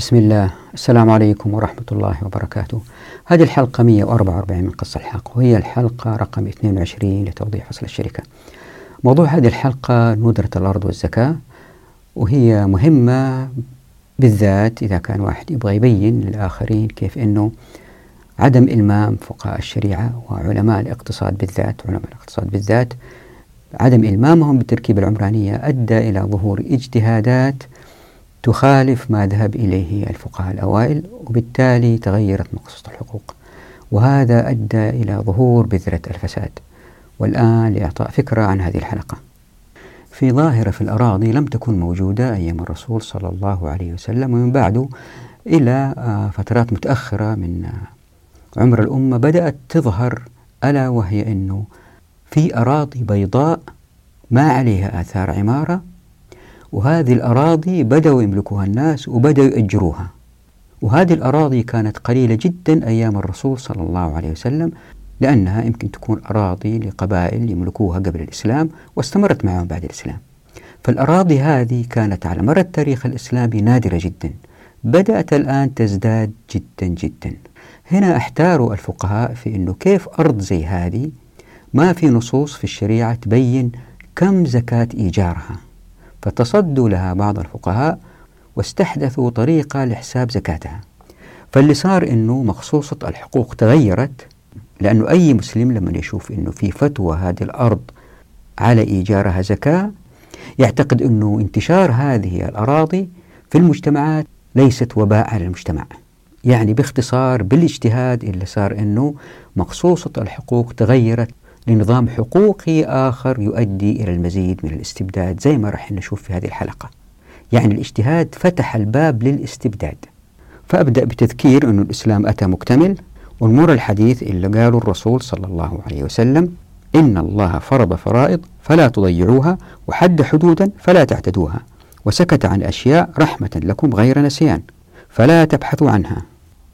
بسم الله. السلام عليكم ورحمة الله وبركاته. هذه الحلقة 144 من قصة الحق وهي الحلقة رقم 22 لتوضيح فصل الشركة. موضوع هذه الحلقة ندرة الأرض والزكاة وهي مهمة بالذات إذا كان واحد يبغى يبين للآخرين كيف أنه عدم إلمام فقهاء الشريعة وعلماء الاقتصاد بالذات علماء الاقتصاد بالذات عدم إلمامهم بالتركيبة العمرانية أدى إلى ظهور اجتهادات تخالف ما ذهب إليه الفقهاء الأوائل وبالتالي تغيرت مقصود الحقوق. وهذا أدى إلى ظهور بذرة الفساد. والآن لإعطاء فكرة عن هذه الحلقة. في ظاهرة في الأراضي لم تكن موجودة أيام الرسول صلى الله عليه وسلم ومن بعده إلى آه، فترات متأخرة من آه، عمر الأمة بدأت تظهر ألا وهي أنه في أراضي بيضاء ما عليها آثار عمارة وهذه الأراضي بدأوا يملكوها الناس وبدأوا يأجروها. وهذه الأراضي كانت قليلة جدا أيام الرسول صلى الله عليه وسلم لأنها يمكن تكون أراضي لقبائل يملكوها قبل الإسلام واستمرت معهم بعد الإسلام. فالأراضي هذه كانت على مر التاريخ الإسلامي نادرة جدا بدأت الآن تزداد جدا جدا. هنا أحتاروا الفقهاء في أنه كيف أرض زي هذه ما في نصوص في الشريعة تبين كم زكاة إيجارها. فتصدوا لها بعض الفقهاء واستحدثوا طريقة لحساب زكاتها. فاللي صار أنه مخصوصة الحقوق تغيرت لأنه أي مسلم لما يشوف أنه في فتوى هذه الأرض على إيجارها زكاة يعتقد أنه انتشار هذه الأراضي في المجتمعات ليست وباء على المجتمع. يعني باختصار بالإجتهاد اللي صار أنه مقصوصة الحقوق تغيرت لنظام حقوقي آخر يؤدي إلى المزيد من الاستبداد زي ما راح نشوف في هذه الحلقة. يعني الاجتهاد فتح الباب للاستبداد. فأبدأ بتذكير أن الإسلام أتى مكتمل ونمر الحديث اللي قاله الرسول صلى الله عليه وسلم إن الله فرض فرائض فلا تضيعوها وحد حدودا فلا تعتدوها وسكت عن أشياء رحمة لكم غير نسيان فلا تبحثوا عنها.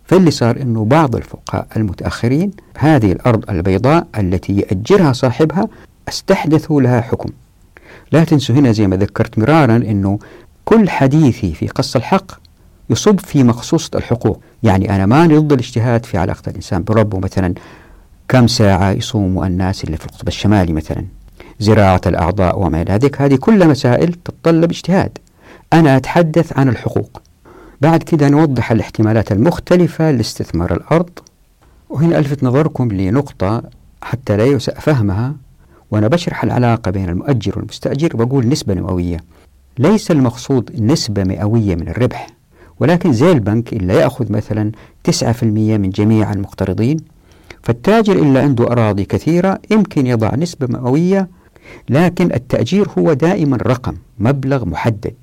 فاللي صار أنه بعض الفقهاء المتأخرين هذه الأرض البيضاء التي يأجرها صاحبها استحدثوا لها حكم. لا تنسوا هنا زي ما ذكرت مرارا أنه كل حديثي في قص الحق يصب في مخصوصة الحقوق. يعني أنا ما ضد الاجتهاد في علاقة الإنسان بربه. مثلا كم ساعة يصوم الناس اللي في القطب الشمالي مثلا؟ زراعة الأعضاء وما إلى ذلك. هذه كلها مسائل تتطلب اجتهاد. أنا أتحدث عن الحقوق. بعد كده نوضح الاحتمالات المختلفة لاستثمار الأرض. وهنا ألفت نظركم لنقطة حتى لا يسأ فهمها وأنا بشرح العلاقة بين المؤجر والمستأجر بقول نسبة مئوية. ليس المقصود نسبة مئوية من الربح ولكن زي البنك اللي يأخذ مثلا 9% من جميع المقترضين. فالتاجر اللي عنده أراضي كثيرة يمكن يضع نسبة مئوية لكن التأجير هو دائما رقم مبلغ محدد.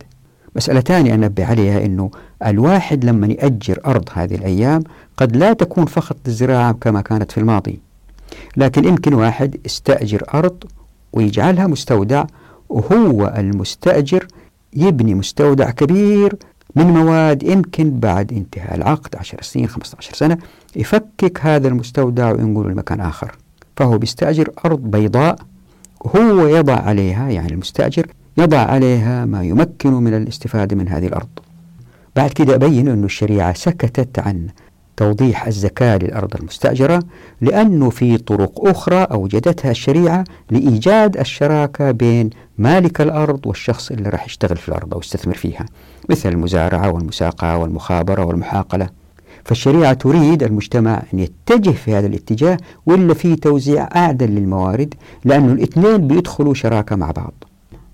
مسألة ثانية أنبه عليها أنه الواحد لما يأجر أرض هذه الأيام قد لا تكون فقط للزراعة كما كانت في الماضي. لكن يمكن واحد يستأجر أرض ويجعلها مستودع وهو المستأجر يبني مستودع كبير من مواد يمكن بعد انتهاء العقد 10 سنين 15 سنة يفكك هذا المستودع وينقله لمكان آخر. فهو بيستأجر أرض بيضاء هو يضع عليها يعني المستأجر يضع عليها ما يمكن من الاستفادة من هذه الأرض. بعد كده أبين أن الشريعة سكتت عن توضيح الزكاة للأرض المستأجرة لأنه في طرق أخرى أوجدتها الشريعة لإيجاد الشراكة بين مالك الأرض والشخص اللي راح يشتغل في الأرض أو يستثمر فيها مثل المزارعة والمساقة والمخابرة والمحاقلة. فالشريعة تريد المجتمع أن يتجه في هذا الاتجاه ولا في توزيع أعدل للموارد لأنه الاثنين بيدخلوا شراكة مع بعض.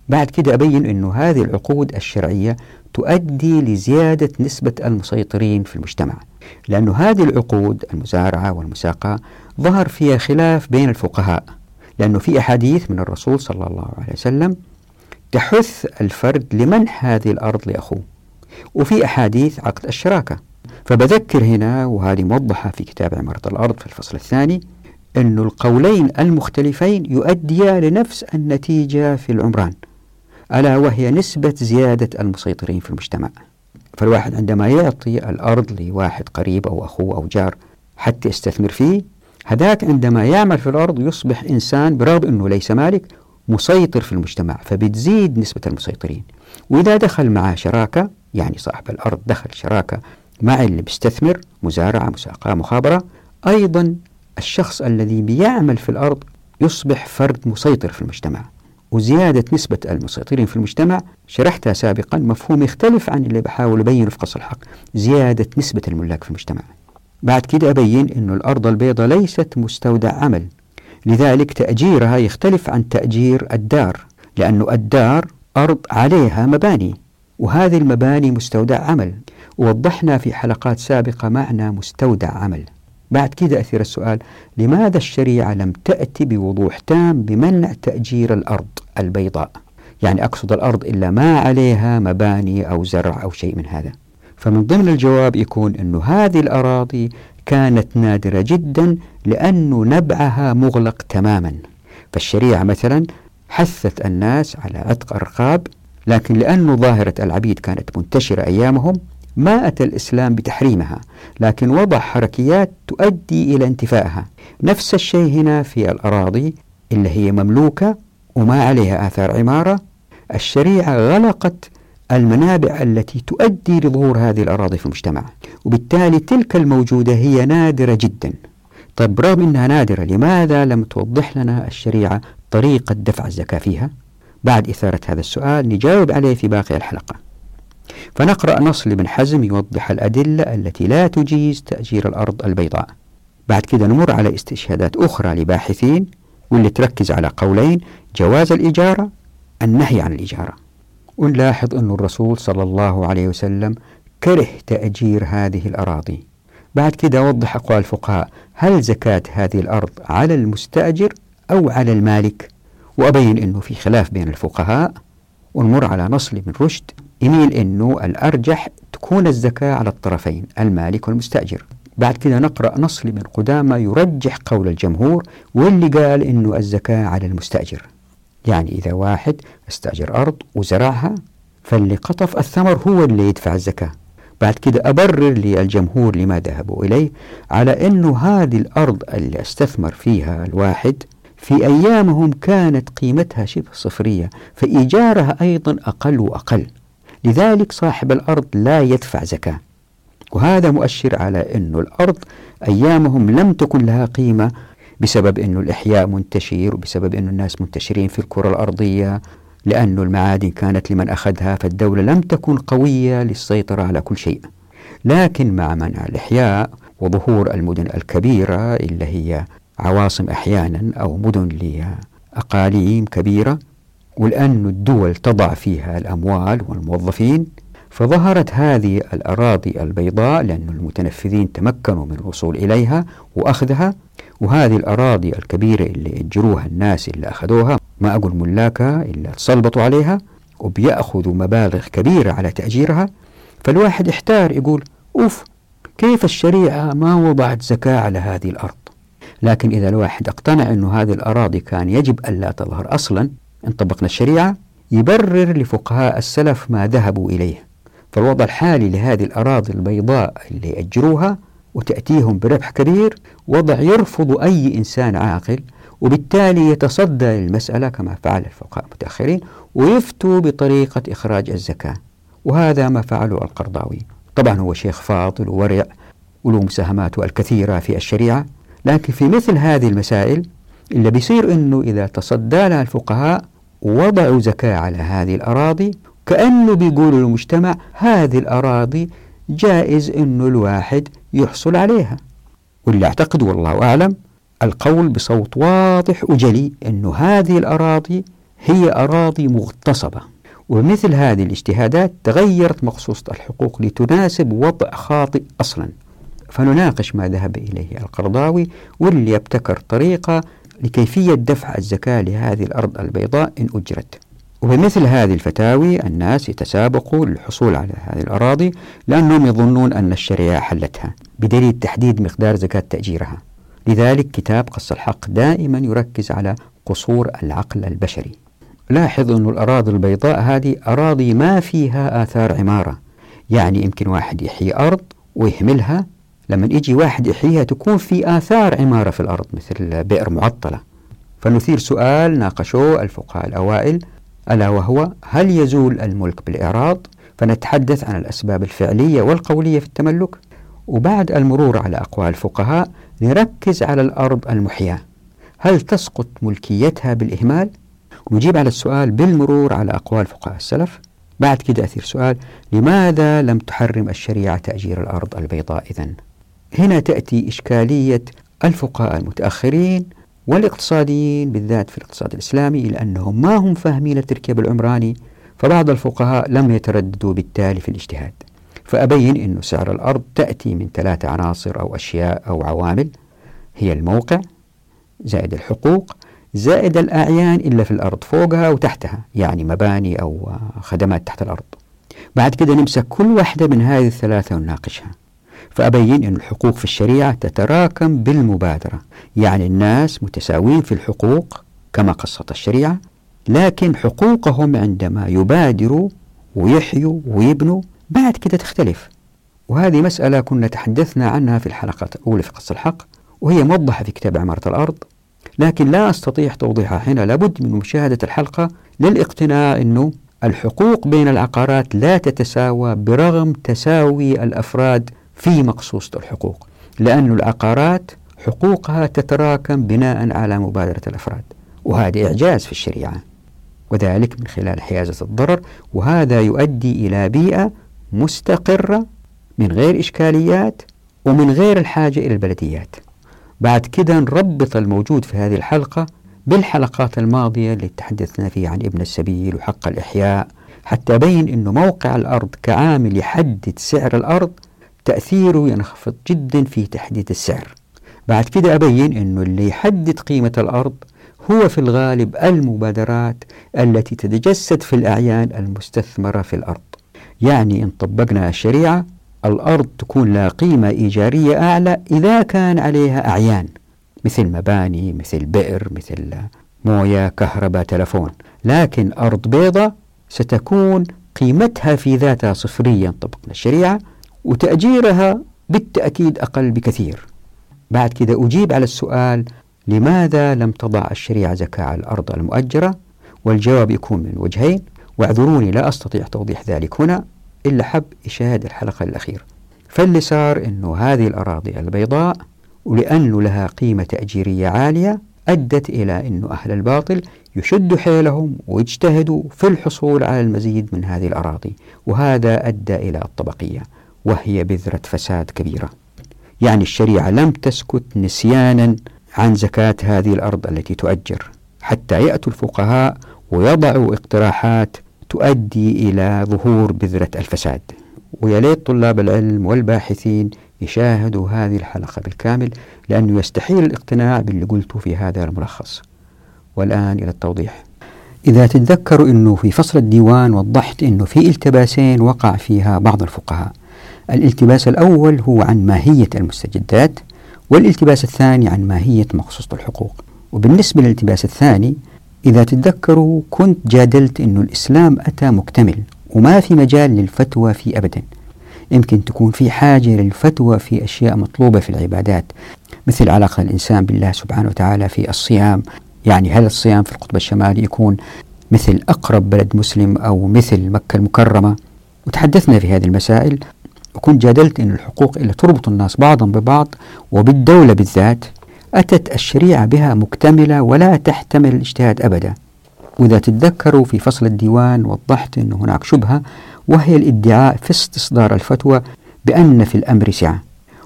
بعد كده أبين أنه هذه العقود الشرعية تؤدي لزيادة نسبة المسيطرين في المجتمع لأن هذه العقود المزارعة والمساقة ظهر فيها خلاف بين الفقهاء لأنه في أحاديث من الرسول صلى الله عليه وسلم تحث الفرد لمنح هذه الأرض لأخوه وفي أحاديث عقد الشراكة. فبذكر هنا وهذه موضحة في كتاب عمارة الأرض في الفصل الثاني أن القولين المختلفين يؤديا لنفس النتيجة في العمران. ألا وهي نسبة زيادة المسيطرين في المجتمع. فالواحد عندما يعطي الأرض لواحد قريب أو أخوه أو جار حتى يستثمر فيه هذاك عندما يعمل في الأرض يصبح إنسان برغم أنه ليس مالك مسيطر في المجتمع فبتزيد نسبة المسيطرين. وإذا دخل معه شراكة يعني صاحب الأرض دخل شراكة مع اللي بيستثمر مزارعة مساقة مخابرة أيضا الشخص الذي بيعمل في الأرض يصبح فرد مسيطر في المجتمع. وزيادة نسبة المسيطرين في المجتمع شرحتها سابقا مفهوم يختلف عن اللي بحاول أبينه في قص الحق زيادة نسبة الملاك في المجتمع. بعد كده أبين أن الأرض البيضاء ليست مستودع عمل. لذلك تأجيرها يختلف عن تأجير الدار لأن الدار أرض عليها مباني وهذه المباني مستودع عمل. ووضحنا في حلقات سابقة معنى مستودع عمل. بعد كده أثير السؤال لماذا الشريعة لم تأتي بوضوح تام بمنع تأجير الأرض البيضاء؟ يعني أقصد الأرض إلا ما عليها مباني أو زرع أو شيء من هذا. فمن ضمن الجواب يكون أن هذه الأراضي كانت نادرة جدا لأن نبعها مغلق تماما. فالشريعة مثلا حثت الناس على عتق الرقاب لكن لأن ظاهرة العبيد كانت منتشرة أيامهم ما أتى الإسلام بتحريمها لكن وضع حركيات تؤدي إلى انتفائها نفس الشيء هنا في الأراضي اللي هي مملوكة وما عليها آثار عمارة. الشريعة غلقت المنابع التي تؤدي لظهور هذه الأراضي في المجتمع وبالتالي تلك الموجودة هي نادرة جدا. طيب رغم أنها نادرة لماذا لم توضح لنا الشريعة طريقة دفع الزكاة فيها؟ بعد إثارة هذا السؤال نجاوب عليه في باقي الحلقة. فنقرأ نص لابن حزم يوضح الأدلة التي لا تجيز تأجير الأرض البيضاء. بعد كده نمر على استشهادات أخرى لباحثين واللي تركز على قولين جواز الإجارة النهي عن الإجارة. ونلاحظ أن الرسول صلى الله عليه وسلم كره تأجير هذه الأراضي. بعد كده وضح أقوال الفقهاء هل زكاة هذه الأرض على المستأجر أو على المالك؟ وأبين أنه في خلاف بين الفقهاء. ونمر على نص لابن رشد يميل أنه الأرجح تكون الزكاة على الطرفين المالك والمستأجر. بعد كده نقرأ نص لابن قدامة يرجح قول الجمهور واللي قال أنه الزكاة على المستأجر. يعني إذا واحد استأجر أرض وزرعها فاللي قطف الثمر هو اللي يدفع الزكاة. بعد كده أبرر للجمهور لما ذهبوا إليه على أنه هذه الأرض اللي استثمر فيها الواحد في أيامهم كانت قيمتها شبه صفرية فإيجارها أيضا أقل وأقل. لذلك صاحب الأرض لا يدفع زكاة. وهذا مؤشر على أن الأرض أيامهم لم تكن لها قيمة بسبب أن الإحياء منتشر وبسبب أن الناس منتشرين في الكرة الأرضية لأن المعادن كانت لمن أخذها فالدولة لم تكن قوية للسيطرة على كل شيء. لكن مع منع الإحياء وظهور المدن الكبيرة اللي هي عواصم أحيانا أو مدن لأقاليم كبيرة ولأن الدول تضع فيها الأموال والموظفين فظهرت هذه الأراضي البيضاء لأن المتنفذين تمكنوا من الوصول إليها وأخذها وهذه الأراضي الكبيرة اللي أجروها الناس اللي أخذوها ما أقول ملاكها إلا تسلطوا عليها وبيأخذوا مبالغ كبيرة على تأجيرها فالواحد احتار يقول أوف كيف الشريعة ما وضعت زكاة على هذه الأرض؟ لكن إذا الواحد اقتنع أن هذه الأراضي كان يجب ألا تظهر أصلا إن طبقنا الشريعة يبرر لفقهاء السلف ما ذهبوا إليه فالوضع الحالي لهذه الأراضي البيضاء اللي أجروها وتأتيهم بربح كبير وضع يرفض أي إنسان عاقل وبالتالي يتصدى للمسألة كما فعل الفقهاء المتأخرين ويفتوا بطريقة إخراج الزكاة وهذا ما فعله القرضاوي. طبعا هو شيخ فاضل وورع وله مساهماته الكثيرة في الشريعة لكن في مثل هذه المسائل اللي بيصير أنه إذا تصدى لها الفقهاء وضعوا زكاة على هذه الأراضي. كأنه بيقولوا للمجتمع هذه الأراضي جائز أنه الواحد يحصل عليها. واللي أعتقد والله أعلم القول بصوت واضح وجلي أنه هذه الأراضي هي أراضي مغتصبة. ومثل هذه الاجتهادات تغيرت مقصوصة الحقوق لتناسب وضع خاطئ أصلا. فنناقش ما ذهب إليه القرضاوي واللي يبتكر طريقة لكيفية دفع الزكاة لهذه الأرض البيضاء إن أجرت. وبمثل هذه الفتاوي الناس يتسابقوا للحصول على هذه الأراضي لأنهم يظنون أن الشريعة حلتها بدليل تحديد مقدار زكاة تأجيرها. لذلك كتاب قص الحق دائما يركز على قصور العقل البشري. لاحظ أن الأراضي البيضاء هذه أراضي ما فيها آثار عمارة. يعني يمكن واحد يحيي أرض ويهملها لما يجي واحد يحييها تكون في آثار عمارة في الأرض مثل بئر معطلة. فنثير سؤال ناقشوه الفقهاء الأوائل. ألا وهو هل يزول الملك بالإعراض؟ فنتحدث عن الأسباب الفعلية والقولية في التملك. وبعد المرور على أقوال الفقهاء نركز على الأرض المحياة. هل تسقط ملكيتها بالإهمال؟ نجيب على السؤال بالمرور على أقوال فقهاء السلف. بعد كده أثير سؤال لماذا لم تحرم الشريعة تأجير الأرض البيضاء إذن؟ هنا تأتي إشكالية الفقهاء المتأخرين والاقتصاديين بالذات في الاقتصاد الإسلامي لأنهم ما هم فاهمين التركيب العمراني فبعض الفقهاء لم يترددوا بالتالي في الاجتهاد. فأبين أن سعر الأرض تأتي من ثلاثة عناصر أو أشياء أو عوامل هي الموقع زائد الحقوق زائد الأعيان إلا في الأرض فوقها وتحتها يعني مباني أو خدمات تحت الأرض. بعد كده نمسك كل واحدة من هذه الثلاثة ونناقشها. فأبين أن الحقوق في الشريعة تتراكم بالمبادرة. يعني الناس متساوين في الحقوق كما قصت الشريعة لكن حقوقهم عندما يبادروا ويحيوا ويبنوا بعد كده تختلف. وهذه مسألة كنا تحدثنا عنها في الحلقة الأولى في قصة الحق وهي موضحة في كتاب عمارة الأرض. لكن لا أستطيع توضيحها هنا لابد من مشاهدة الحلقة للاقتناع أنه الحقوق بين العقارات لا تتساوى برغم تساوي الأفراد في مقصوصة الحقوق لأن العقارات حقوقها تتراكم بناء على مبادرة الأفراد وهذا إعجاز في الشريعة وذلك من خلال حيازة الضرر وهذا يؤدي إلى بيئة مستقرة من غير إشكاليات ومن غير الحاجة إلى البلديات. بعد كده نربط الموجود في هذه الحلقة بالحلقات الماضية اللي تحدثنا فيها عن ابن السبيل وحق الإحياء حتى أبين أنه موقع الأرض كعامل يحدد سعر الأرض تأثيره ينخفض جدا في تحديد السعر. بعد كده أبين أنه اللي يحدد قيمة الأرض هو في الغالب المبادرات التي تتجسد في الأعيان المستثمرة في الأرض. يعني إن طبقنا الشريعة الأرض تكون لها قيمة إيجارية أعلى إذا كان عليها أعيان مثل مباني مثل بئر مثل موية كهرباء تلفون. لكن أرض بيضة ستكون قيمتها في ذاتها صفريا طبقنا الشريعة وتأجيرها بالتأكيد أقل بكثير. بعد كده أجيب على السؤال لماذا لم تضع الشريعة زكاة على الأرض المؤجرة؟ والجواب يكون من وجهين واعذروني لا أستطيع توضيح ذلك هنا إلا حب إشاهد الحلقة الأخيرة. فاللي صار أنه هذه الأراضي البيضاء ولأنه لها قيمة تأجيرية عالية أدت إلى أنه أهل الباطل يشدوا حيلهم ويجتهدوا في الحصول على المزيد من هذه الأراضي وهذا أدى إلى الطبقية. وهي بذرة فساد كبيرة. يعني الشريعة لم تسكت نسيانا عن زكاة هذه الأرض التي تؤجر. حتى يأتوا الفقهاء ويضعوا اقتراحات تؤدي إلى ظهور بذرة الفساد. ويا ليت طلاب العلم والباحثين يشاهدوا هذه الحلقة بالكامل لأنه يستحيل الاقتناع باللي قلته في هذا الملخص. والآن إلى التوضيح. إذا تتذكروا أنه في فصل الديوان وضحت أنه في التباسين وقع فيها بعض الفقهاء. الالتباس الأول هو عن ماهية المستجدات والالتباس الثاني عن ماهية مقصوصة الحقوق. وبالنسبة للالتباس الثاني إذا تتذكروا كنت جادلت أنه الإسلام أتى مكتمل وما في مجال للفتوى فيه أبدا. يمكن تكون في حاجة للفتوى في أشياء مطلوبة في العبادات مثل علاقة الإنسان بالله سبحانه وتعالى في الصيام. يعني هل الصيام في القطب الشمالي يكون مثل أقرب بلد مسلم أو مثل مكة المكرمة؟ وتحدثنا في هذه المسائل. وكنت جادلت أن الحقوق اللي تربط الناس بعضا ببعض وبالدولة بالذات أتت الشريعة بها مكتملة ولا تحتمل الاجتهاد أبدا. وإذا تتذكروا في فصل الديوان وضحت أن هناك شبهة وهي الادعاء في استصدار الفتوى بأن في الأمر سعة.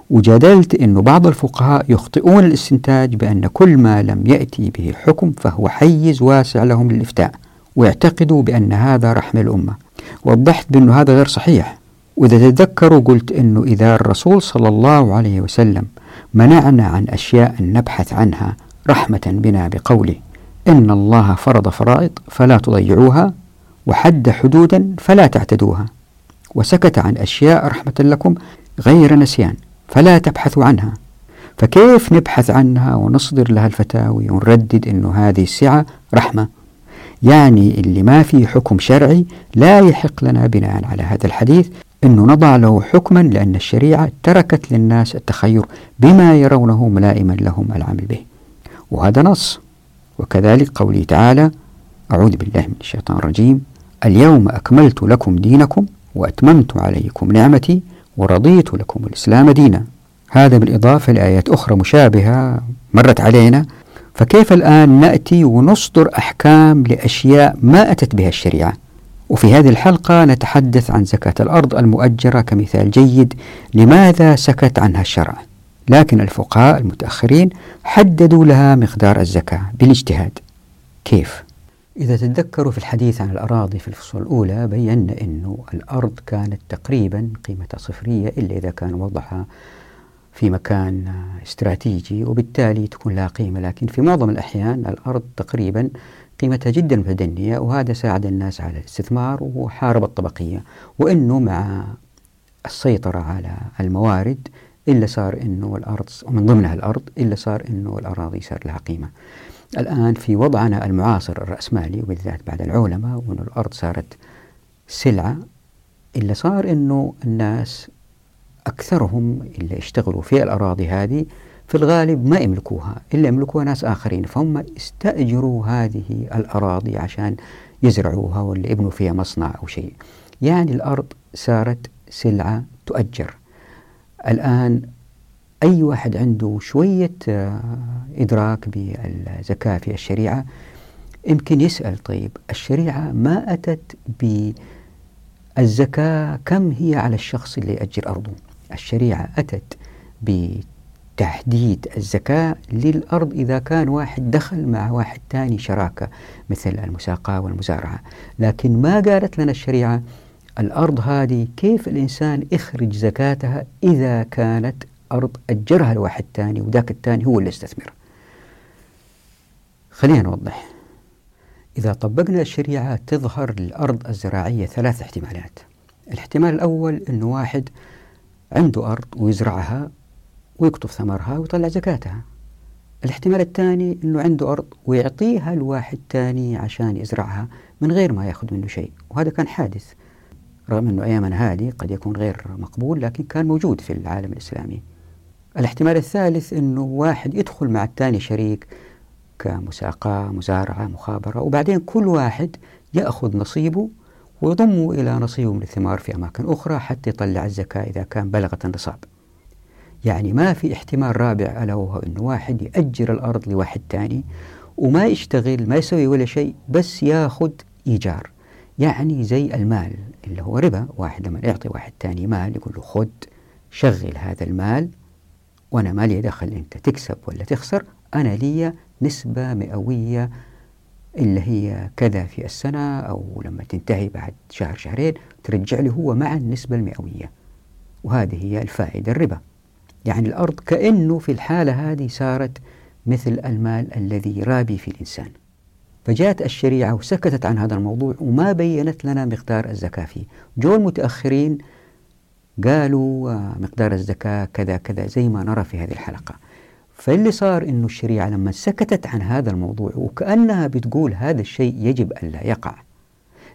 وجادلت أن بعض الفقهاء يخطئون الاستنتاج بأن كل ما لم يأتي به الحكم فهو حيز واسع لهم للإفتاء ويعتقدوا بأن هذا رحم الأمة. وضحت بأن هذا غير صحيح. وإذا تتذكروا قلت أنه إذا الرسول صلى الله عليه وسلم منعنا عن أشياء نبحث عنها رحمة بنا بقوله إن الله فرض فرائض فلا تضيعوها وحد حدودا فلا تعتدوها وسكت عن أشياء رحمة لكم غير نسيان فلا تبحثوا عنها فكيف نبحث عنها ونصدر لها الفتاوي ونردد أنه هذه السعة رحمة؟ يعني اللي ما في حكم شرعي لا يحق لنا بناء على هذا الحديث أنه نضع له حكما لأن الشريعة تركت للناس التخير بما يرونه ملائما لهم العمل به. وهذا نص. وكذلك قوله تعالى أعوذ بالله من الشيطان الرجيم اليوم أكملت لكم دينكم وأتممت عليكم نعمتي ورضيت لكم الإسلام دينا. هذا بالإضافة لآيات أخرى مشابهة مرت علينا. فكيف الآن نأتي ونصدر أحكام لأشياء ما أتت بها الشريعة؟ وفي هذه الحلقة نتحدث عن زكاة الأرض المؤجرة كمثال جيد لماذا سكت عنها الشرع. لكن الفقهاء المتأخرين حددوا لها مقدار الزكاة بالاجتهاد. كيف؟ إذا تتذكروا في الحديث عن الأراضي في الفصول الأولى بينا أنه الأرض كانت تقريبا قيمتها صفرية إلا إذا كان وضعها في مكان استراتيجي وبالتالي تكون لها قيمة. لكن في معظم الأحيان الأرض تقريبا قيمتها جدا متدنية وهذا ساعد الناس على الاستثمار وحارب الطبقية. وأنه مع السيطرة على الموارد إلا صار أنه الأرض ومن ضمنها الأرض إلا صار أنه الأراضي صار لها قيمة. الآن في وضعنا المعاصر الرأسمالي وبالذات بعد العولمة وأن الأرض صارت سلعة إلا صار أنه الناس أكثرهم اللي يشتغلوا في الأراضي هذه في الغالب ما يملكوها إلا يملكوها ناس آخرين فهم استأجروا هذه الأراضي عشان يزرعوها ولا يبنوا فيها مصنع أو شيء. يعني الأرض صارت سلعة تؤجر. الآن أي واحد عنده شوية آه، إدراك بالزكاة في الشريعة يمكن يسأل طيب الشريعة ما أتت بالزكاة كم هي على الشخص اللي يأجر أرضه؟ الشريعة أتت بتحديد الزكاة للأرض إذا كان واحد دخل مع واحد ثاني شراكة مثل المساقاة والمزارعة. لكن ما قالت لنا الشريعة الأرض هذه كيف الإنسان يخرج زكاتها إذا كانت أرض أجرها لواحد ثاني وذاك الثاني هو اللي استثمر خلينا نوضح. إذا طبقنا الشريعة تظهر للأرض الزراعية ثلاث احتمالات. الاحتمال الأول أنه واحد عنده أرض ويزرعها ويقطف ثمرها ويطلع زكاتها. الاحتمال الثاني أنه عنده أرض ويعطيها لواحد ثاني عشان يزرعها من غير ما يأخذ منه شيء وهذا كان حادث. رغم أنه أيامنا هذه قد يكون غير مقبول لكن كان موجود في العالم الإسلامي. الاحتمال الثالث أنه واحد يدخل مع الثاني شريك كمساقاة مزارعة مخابرة وبعدين كل واحد يأخذ نصيبه ويضمه إلى نصيبه من الثمار في أماكن أخرى حتى يطلع الزكاة إذا كان بلغت النصاب. يعني ما في احتمال رابع ألا وهو أنه واحد يأجر الأرض لواحد ثاني وما يشتغل ما يسوي ولا شيء بس ياخذ إيجار. يعني زي المال اللي هو ربا. واحد لما يعطي واحد ثاني مال يقول له خذ شغل هذا المال وأنا ما لي دخل أنت تكسب ولا تخسر أنا لي نسبة مئوية اللي هي كذا في السنة أو لما تنتهي بعد شهر شهرين ترجع لي هو مع النسبة المئوية. وهذه هي الفائدة الربا. يعني الأرض كأنه في الحالة هذه صارت مثل المال الذي يرابي في الإنسان. فجاءت الشريعة وسكتت عن هذا الموضوع وما بينت لنا مقدار الزكاة فيه. جو المتأخرين قالوا مقدار الزكاة كذا كذا زي ما نرى في هذه الحلقة. فاللي صار إنه الشريعة لما سكتت عن هذا الموضوع وكأنها بتقول هذا الشيء يجب ألا يقع.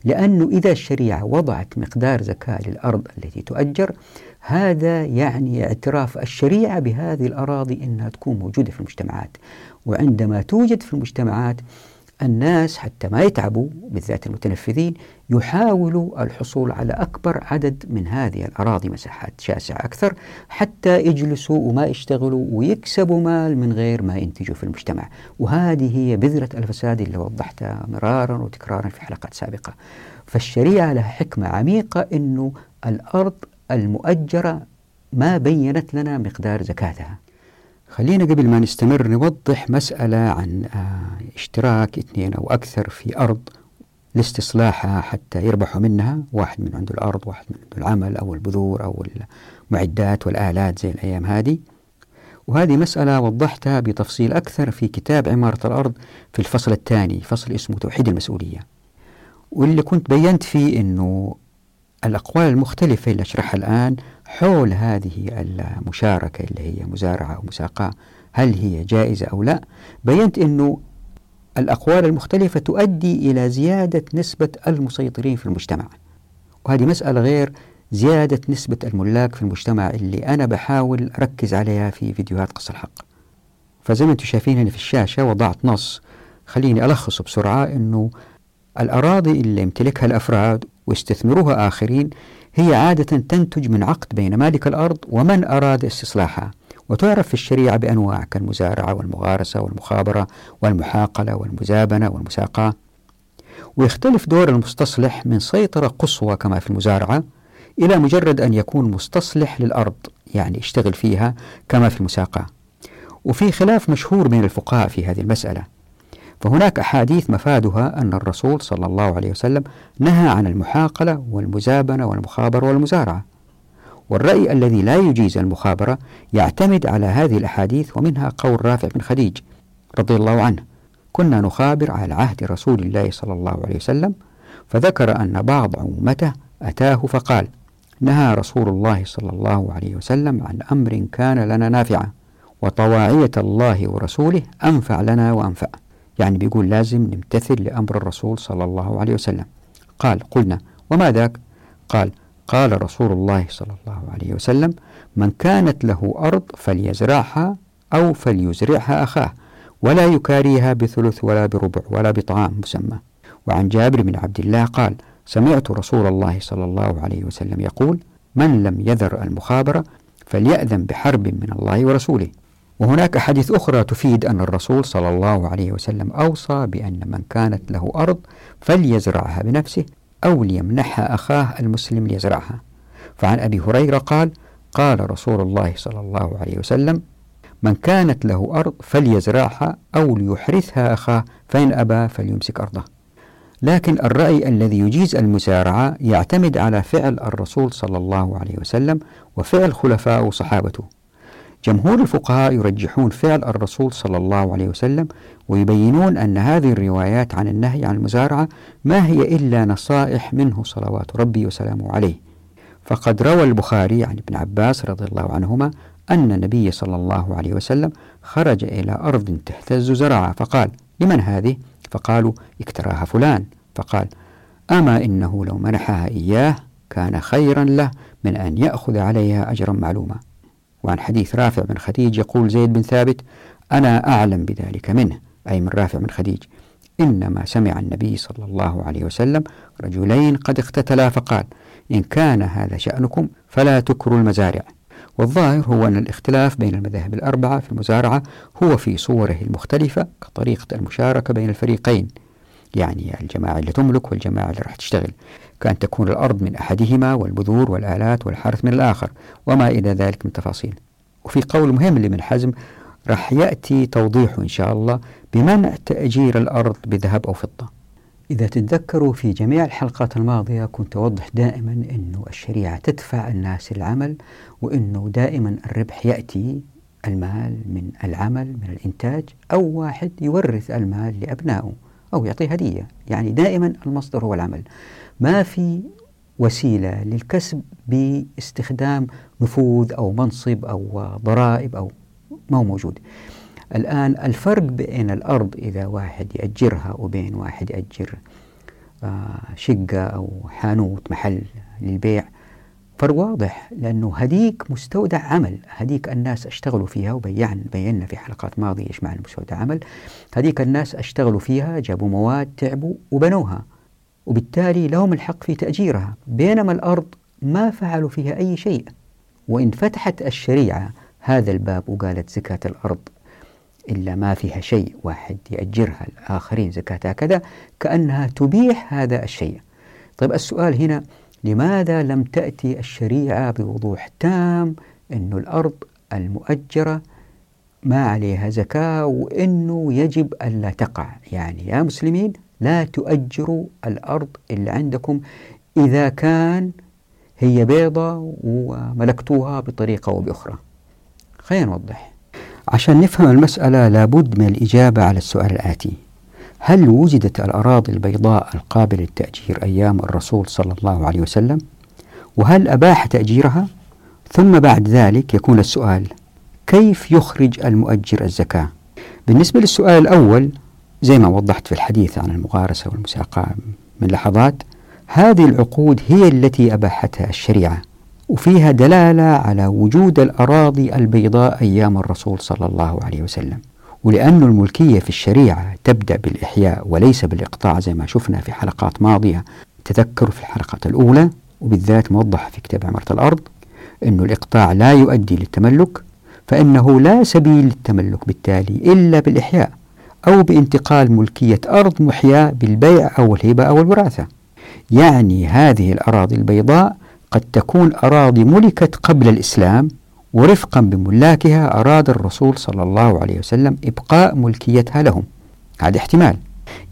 لأنه إذا الشريعة وضعت مقدار زكاة للأرض التي تؤجر هذا يعني اعتراف الشريعة بهذه الأراضي أنها تكون موجودة في المجتمعات. وعندما توجد في المجتمعات الناس حتى ما يتعبوا بالذات المتنفذين يحاولوا الحصول على أكبر عدد من هذه الأراضي مساحات شاسعة أكثر حتى يجلسوا وما يشتغلوا ويكسبوا مال من غير ما ينتجوا في المجتمع. وهذه هي بذرة الفساد اللي وضحتها مرارا وتكرارا في حلقات سابقة. فالشريعة لها حكمة عميقة أنه الأرض المؤجرة ما بينت لنا مقدار زكاتها. خلينا قبل ما نستمر نوضح مسألة عن آه، اشتراك اثنين أو أكثر في أرض لاستصلاحها حتى يربحوا منها واحد من عنده الأرض واحد من عنده العمل أو البذور أو المعدات والآلات زي الأيام هذه. وهذه مسألة وضحتها بتفصيل أكثر في كتاب عمارة الأرض في الفصل الثاني فصل اسمه توحيد المسؤولية. واللي كنت بينت فيه أنه الأقوال المختلفة اللي أشرحها الآن حول هذه المشاركة اللي هي مزارعة أو مساقاة هل هي جائزة أو لا؟ بينت أنه الأقوال المختلفة تؤدي إلى زيادة نسبة المسيطرين في المجتمع. وهذه مسألة غير زيادة نسبة الملاك في المجتمع اللي أنا بحاول أركز عليها في فيديوهات قص الحق. فزي ما أنتم شايفين هنا في الشاشة وضعت نص خليني ألخص بسرعة أنه الأراضي اللي يمتلكها الأفراد ويستثمروها آخرين هي عادة تنتج من عقد بين مالك الأرض ومن أراد استصلاحها. وتعرف في الشريعة بأنواع كالمزارعة والمغارسة والمخابرة والمحاقلة والمزابنة والمساقاة. ويختلف دور المستصلح من سيطرة قصوى كما في المزارعة إلى مجرد أن يكون مستصلح للأرض يعني يشتغل فيها كما في المساقاة. وفي خلاف مشهور بين الفقهاء في هذه المسألة. فهناك أحاديث مفادها أن الرسول صلى الله عليه وسلم نهى عن المحاقلة والمزابنة والمخابرة والمزارعة. والرأي الذي لا يجيز المخابرة يعتمد على هذه الأحاديث ومنها قول رافع بن خديج رضي الله عنه كنا نخابر على عهد رسول الله صلى الله عليه وسلم فذكر أن بعض عمومته أتاه فقال نهى رسول الله صلى الله عليه وسلم عن أمر كان لنا نافعا وطواعية الله ورسوله أنفع لنا وأنفع. يعني بيقول لازم نمتثل لأمر الرسول صلى الله عليه وسلم. قال قلنا وما ذاك؟ قال قال رسول الله صلى الله عليه وسلم من كانت له أرض فليزرعها أو فليزرعها أخاه ولا يكاريها بثلث ولا بربع ولا بطعام مسمى. وعن جابر بن عبد الله قال سمعت رسول الله صلى الله عليه وسلم يقول من لم يذر المخابرة فليأذن بحرب من الله ورسوله. وهناك حديث أخرى تفيد أن الرسول صلى الله عليه وسلم أوصى بأن من كانت له أرض فليزرعها بنفسه أو ليمنحها أخاه المسلم ليزرعها. فعن أبي هريرة قال قال رسول الله صلى الله عليه وسلم من كانت له أرض فليزرعها أو ليحرثها أخاه فإن أبى فليمسك أرضه. لكن الرأي الذي يجيز المزارعة يعتمد على فعل الرسول صلى الله عليه وسلم وفعل خلفاء وصحابته جمهور الفقهاء يرجحون فعل الرسول صلى الله عليه وسلم ويبينون أن هذه الروايات عن النهي عن المزارعة ما هي إلا نصائح منه صلوات ربي وسلامه عليه. فقد روى البخاري عن ابن عباس رضي الله عنهما أن النبي صلى الله عليه وسلم خرج إلى أرض تهتز زرعها فقال لمن هذه؟ فقالوا اكتراها فلان. فقال أما إنه لو منحها إياه كان خيرا له من أن يأخذ عليها أجرا معلوما. وعن حديث رافع بن خديج يقول زيد بن ثابت أنا أعلم بذلك منه. أي من رافع بن خديج. إنما سمع النبي صلى الله عليه وسلم رجلين قد اقتتلا فقال إن كان هذا شأنكم فلا تكروا المزارع والظاهر هو أن الاختلاف بين المذاهب الأربعة في المزارعة هو في صوره المختلفة كطريقة المشاركة بين الفريقين. يعني الجماعة اللي تملك والجماعة اللي راح تشتغل كأن تكون الأرض من أحدهما والبذور والآلات والحرث من الآخر وما إلى ذلك من تفاصيل. وفي قول مهم لابن حزم راح يأتي توضيحه إن شاء الله بمنع تأجير الأرض بذهب أو فضة. إذا تتذكروا في جميع الحلقات الماضية كنت أوضح دائما أنه الشريعة تدفع الناس العمل وأنه دائما الربح يأتي المال من العمل من الإنتاج أو واحد يورث المال لأبنائه. أو يعطيه هدية. يعني دائما المصدر هو العمل. ما في وسيلة للكسب باستخدام نفوذ أو منصب أو ضرائب أو ما هو موجود. الآن الفرق بين الأرض إذا واحد يأجرها وبين واحد يأجر آه، شقة أو حانوت محل للبيع فرق واضح لأنه هديك مستودع عمل. هديك الناس أشتغلوا فيها وبينا بينا في حلقات ماضية إيش معنى مستودع عمل. هديك الناس أشتغلوا فيها جابوا مواد تعبوا وبنوها. وبالتالي لهم الحق في تأجيرها. بينما الأرض ما فعلوا فيها أي شيء. وإن فتحت الشريعة هذا الباب وقالت زكاة الأرض إلا ما فيها شيء واحد يأجرها الآخرين زكاتها كذا كأنها تبيح هذا الشيء. طيب السؤال هنا لماذا لم تأتي الشريعة بوضوح تام أن الأرض المؤجرة ما عليها زكاة وأنه يجب ألا تقع؟ يعني يا مسلمين لا تؤجروا الأرض اللي عندكم إذا كان هي بيضة وملكتوها بطريقة أو بأخرى. خلينا نوضح. عشان نفهم المسألة لابد من الإجابة على السؤال الآتي. هل وجدت الأراضي البيضاء القابلة للتأجير أيام الرسول صلى الله عليه وسلم؟ وهل أباح تأجيرها؟ ثم بعد ذلك يكون السؤال كيف يخرج المؤجر الزكاة؟ بالنسبة للسؤال الأول زي ما وضحت في الحديث عن المغارسة والمساقاة من لحظات هذه العقود هي التي أباحتها الشريعة وفيها دلالة على وجود الأراضي البيضاء أيام الرسول صلى الله عليه وسلم ولأن الملكية في الشريعة تبدأ بالإحياء وليس بالإقطاع زي ما شفنا في حلقات ماضية تذكروا في الحلقات الأولى وبالذات موضح في كتاب عمارة الأرض أن الإقطاع لا يؤدي للتملك فإنه لا سبيل للتملك بالتالي إلا بالإحياء أو بانتقال ملكية أرض محياة بالبيع أو الهبة أو الوراثة. يعني هذه الأراضي البيضاء قد تكون أراضي ملكت قبل الإسلام ورفقا بملاكها أراد الرسول صلى الله عليه وسلم إبقاء ملكيتها لهم. هذا احتمال.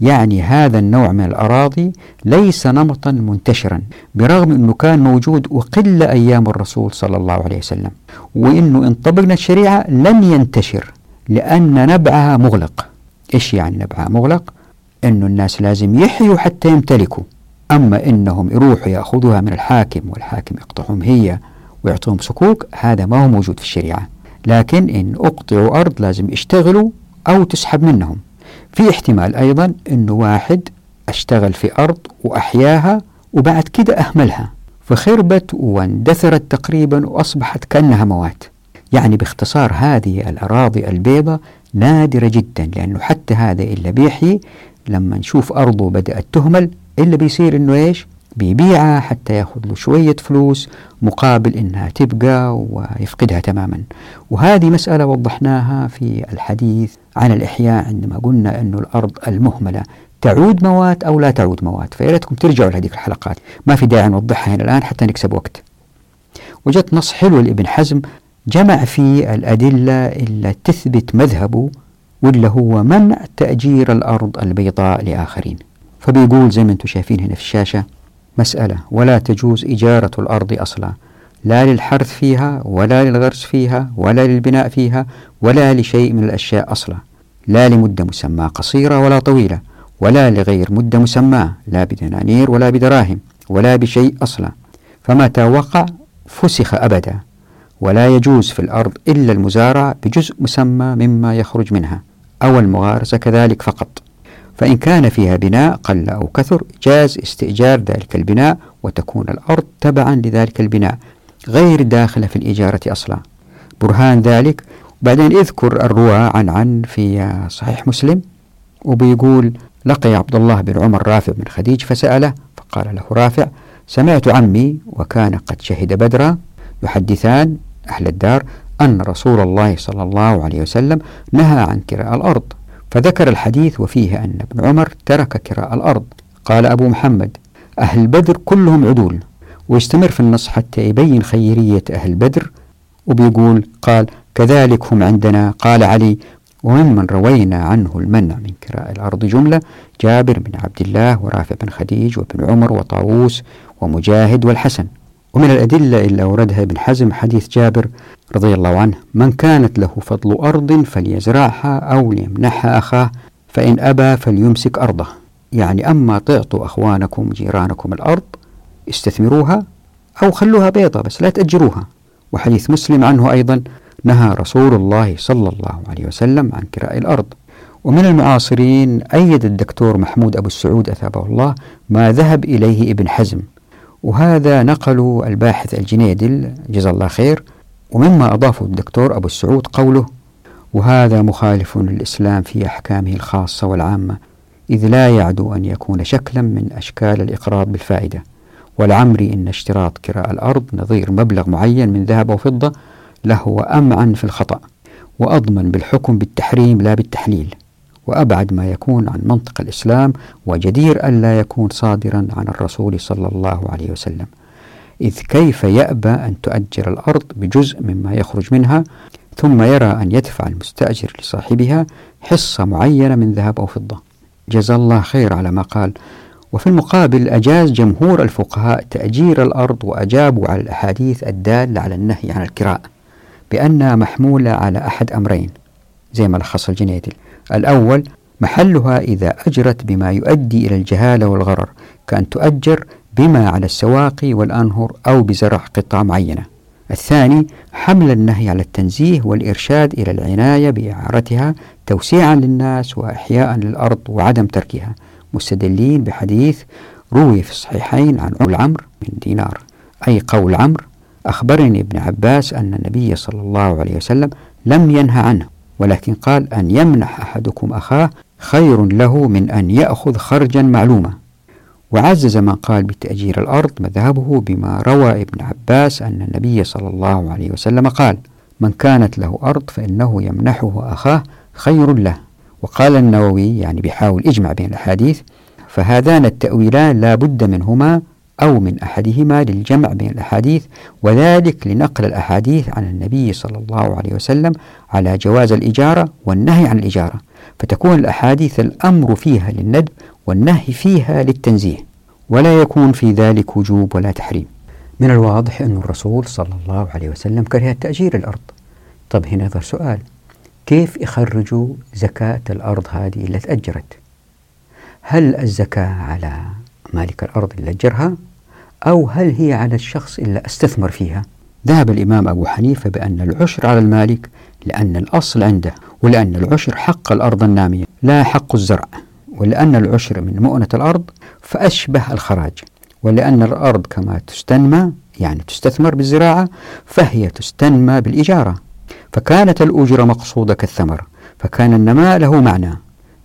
يعني هذا النوع من الأراضي ليس نمطا منتشرا برغم أنه كان موجود وقل أيام الرسول صلى الله عليه وسلم وأنه إن طبقنا الشريعة لن ينتشر لأن نبعها مغلق. إيش يعني نبعها مغلق؟ أنه الناس لازم يحيوا حتى يمتلكوا. أما إنهم يروحوا يأخذوها من الحاكم والحاكم يقطعهم هي ويعطوهم صكوك هذا ما هو موجود في الشريعة. لكن إن أقطعوا أرض لازم يشتغلوا أو تسحب منهم. في احتمال أيضا أنه واحد أشتغل في أرض وأحياها وبعد كده أهملها. فخربت واندثرت تقريبا وأصبحت كأنها موات. يعني باختصار هذه الأراضي البيضاء نادرة جدا لأنه حتى هذا إلا بيحيي لما نشوف أرضه بدأت تهمل إلا بيصير إنه إيش؟ بيبيعها حتى يأخذ له شوية فلوس مقابل إنها تبقى ويفقدها تماما. وهذه مسألة وضحناها في الحديث عن الإحياء عندما قلنا أن الأرض المهملة تعود موات أو لا تعود موات. فيا ريتكم ترجعوا لهذه الحلقات. ما في داعي نوضحها هنا الآن حتى نكسب وقت. وجدت نص حلو لابن حزم. جمع فيه الأدلة اللي تثبت مذهبه واللي هو منع تأجير الأرض البيضاء لآخرين. فبيقول زي ما أنتم شايفين هنا في الشاشة مسألة. ولا تجوز إجارة الأرض أصلا. لا للحرث فيها ولا للغرس فيها ولا للبناء فيها ولا لشيء من الأشياء أصلا. لا لمدة مسمى قصيرة ولا طويلة ولا لغير مدة مسمى لا بدنانير ولا بدراهم ولا بشيء أصلا. فمتى وقع؟ فسخ أبدا. ولا يجوز في الأرض إلا المزارع بجزء مسمى مما يخرج منها أو المغارسة كذلك فقط. فإن كان فيها بناء قل أو كثر جاز استئجار ذلك البناء وتكون الأرض تبعا لذلك البناء غير داخلة في الإجارة أصلا. برهان ذلك. بعدين اذكر الرواة عن عن في صحيح مسلم وبيقول لقي عبد الله بن عمر رافع بن خديج فسأله فقال له رافع سمعت عمي وكان قد شهد بدرا يحدثان أهل الدار أن رسول الله صلى الله عليه وسلم نهى عن كراء الأرض. فذكر الحديث وفيه أن ابن عمر ترك كراء الأرض. قال أبو محمد أهل بدر كلهم عدول ويستمر في النص حتى يبين خيرية أهل بدر. وبيقول قال كذلك هم عندنا. قال علي وممن روينا عنه المنع من كراء الأرض جملة جابر بن عبد الله ورافع بن خديج وابن عمر وطاووس ومجاهد والحسن. ومن الأدلة اللي أوردها ابن حزم حديث جابر رضي الله عنه من كانت له فضل أرض فليزرعها أو ليمنحها أخاه فإن أبى فليمسك أرضه. يعني أما تعطوا أخوانكم جيرانكم الأرض استثمروها أو خلوها بيضة بس لا تأجروها. وحديث مسلم عنه أيضا نهى رسول الله صلى الله عليه وسلم عن كراء الأرض. ومن المعاصرين أيد الدكتور محمود أبو السعود أثابه الله ما ذهب إليه ابن حزم. وهذا نقله الباحث الجنيدل جزا الله خير ومما أضافه الدكتور أبو السعود قوله وهذا مخالف للإسلام في أحكامه الخاصة والعامة إذ لا يعدو أن يكون شكلا من أشكال الإقراض بالفائدة والعمري إن اشتراط كراء الأرض نظير مبلغ معين من ذهب أو فضة لهو أمعن في الخطأ وأضمن بالحكم بالتحريم لا بالتحليل. وأبعد ما يكون عن منطق الإسلام وجدير ألا يكون صادرا عن الرسول صلى الله عليه وسلم. إذ كيف يأبى أن تؤجر الأرض بجزء مما يخرج منها ثم يرى أن يدفع المستأجر لصاحبها حصة معينة من ذهب أو فضة. جزا الله خير على ما قال. وفي المقابل أجاز جمهور الفقهاء تأجير الأرض وأجابوا على الأحاديث الدالة على النهي عن الكراء بأنها محمولة على أحد أمرين زي ما لخص الجنيدل. الأول محلها إذا أجرت بما يؤدي إلى الجهالة والغرر كأن تؤجر بما على السواقي والأنهر أو بزرع قطعة معينة. الثاني حمل النهي على التنزيه والإرشاد إلى العناية بإعارتها توسيعا للناس وإحياء للأرض وعدم تركها. مستدلين بحديث روي في الصحيحين عن قول عمرو من دينار. أي قول عمرو أخبرني ابن عباس أن النبي صلى الله عليه وسلم لم ينهى عنه. ولكن قال أن يمنح أحدكم أخاه خير له من أن يأخذ خرجا معلومة وعزز من قال بتأجير الأرض مذهبه بما روى ابن عباس أن النبي صلى الله عليه وسلم قال من كانت له أرض فإنه يمنحه أخاه خير له وقال النووي يعني بيحاول يجمع بين الأحاديث فهذان التأويلان لا بد منهما أو من أحدهما للجمع بين الأحاديث وذلك لنقل الأحاديث عن النبي صلى الله عليه وسلم على جواز الإجارة والنهي عن الإجارة. فتكون الأحاديث الأمر فيها للندب والنهي فيها للتنزيه ولا يكون في ذلك وجوب ولا تحريم. من الواضح أن الرسول صلى الله عليه وسلم كره تأجير الأرض. طب هنا ظهر سؤال. كيف يخرجوا زكاة الأرض هذه اللي تأجرت؟ هل الزكاة على مالك الأرض اللي أجرها أو هل هي على الشخص اللي أستثمر فيها؟ ذهب الإمام أبو حنيفة بأن العشر على المالك لأن الأصل عنده ولأن العشر حق الأرض النامية لا حق الزرع ولأن العشر من مؤنة الأرض فأشبه الخراج ولأن الأرض كما تستنمى يعني تستثمر بالزراعة فهي تستنمى بالإجارة. فكانت الأجرة مقصودة كالثمر فكان النماء له معنى.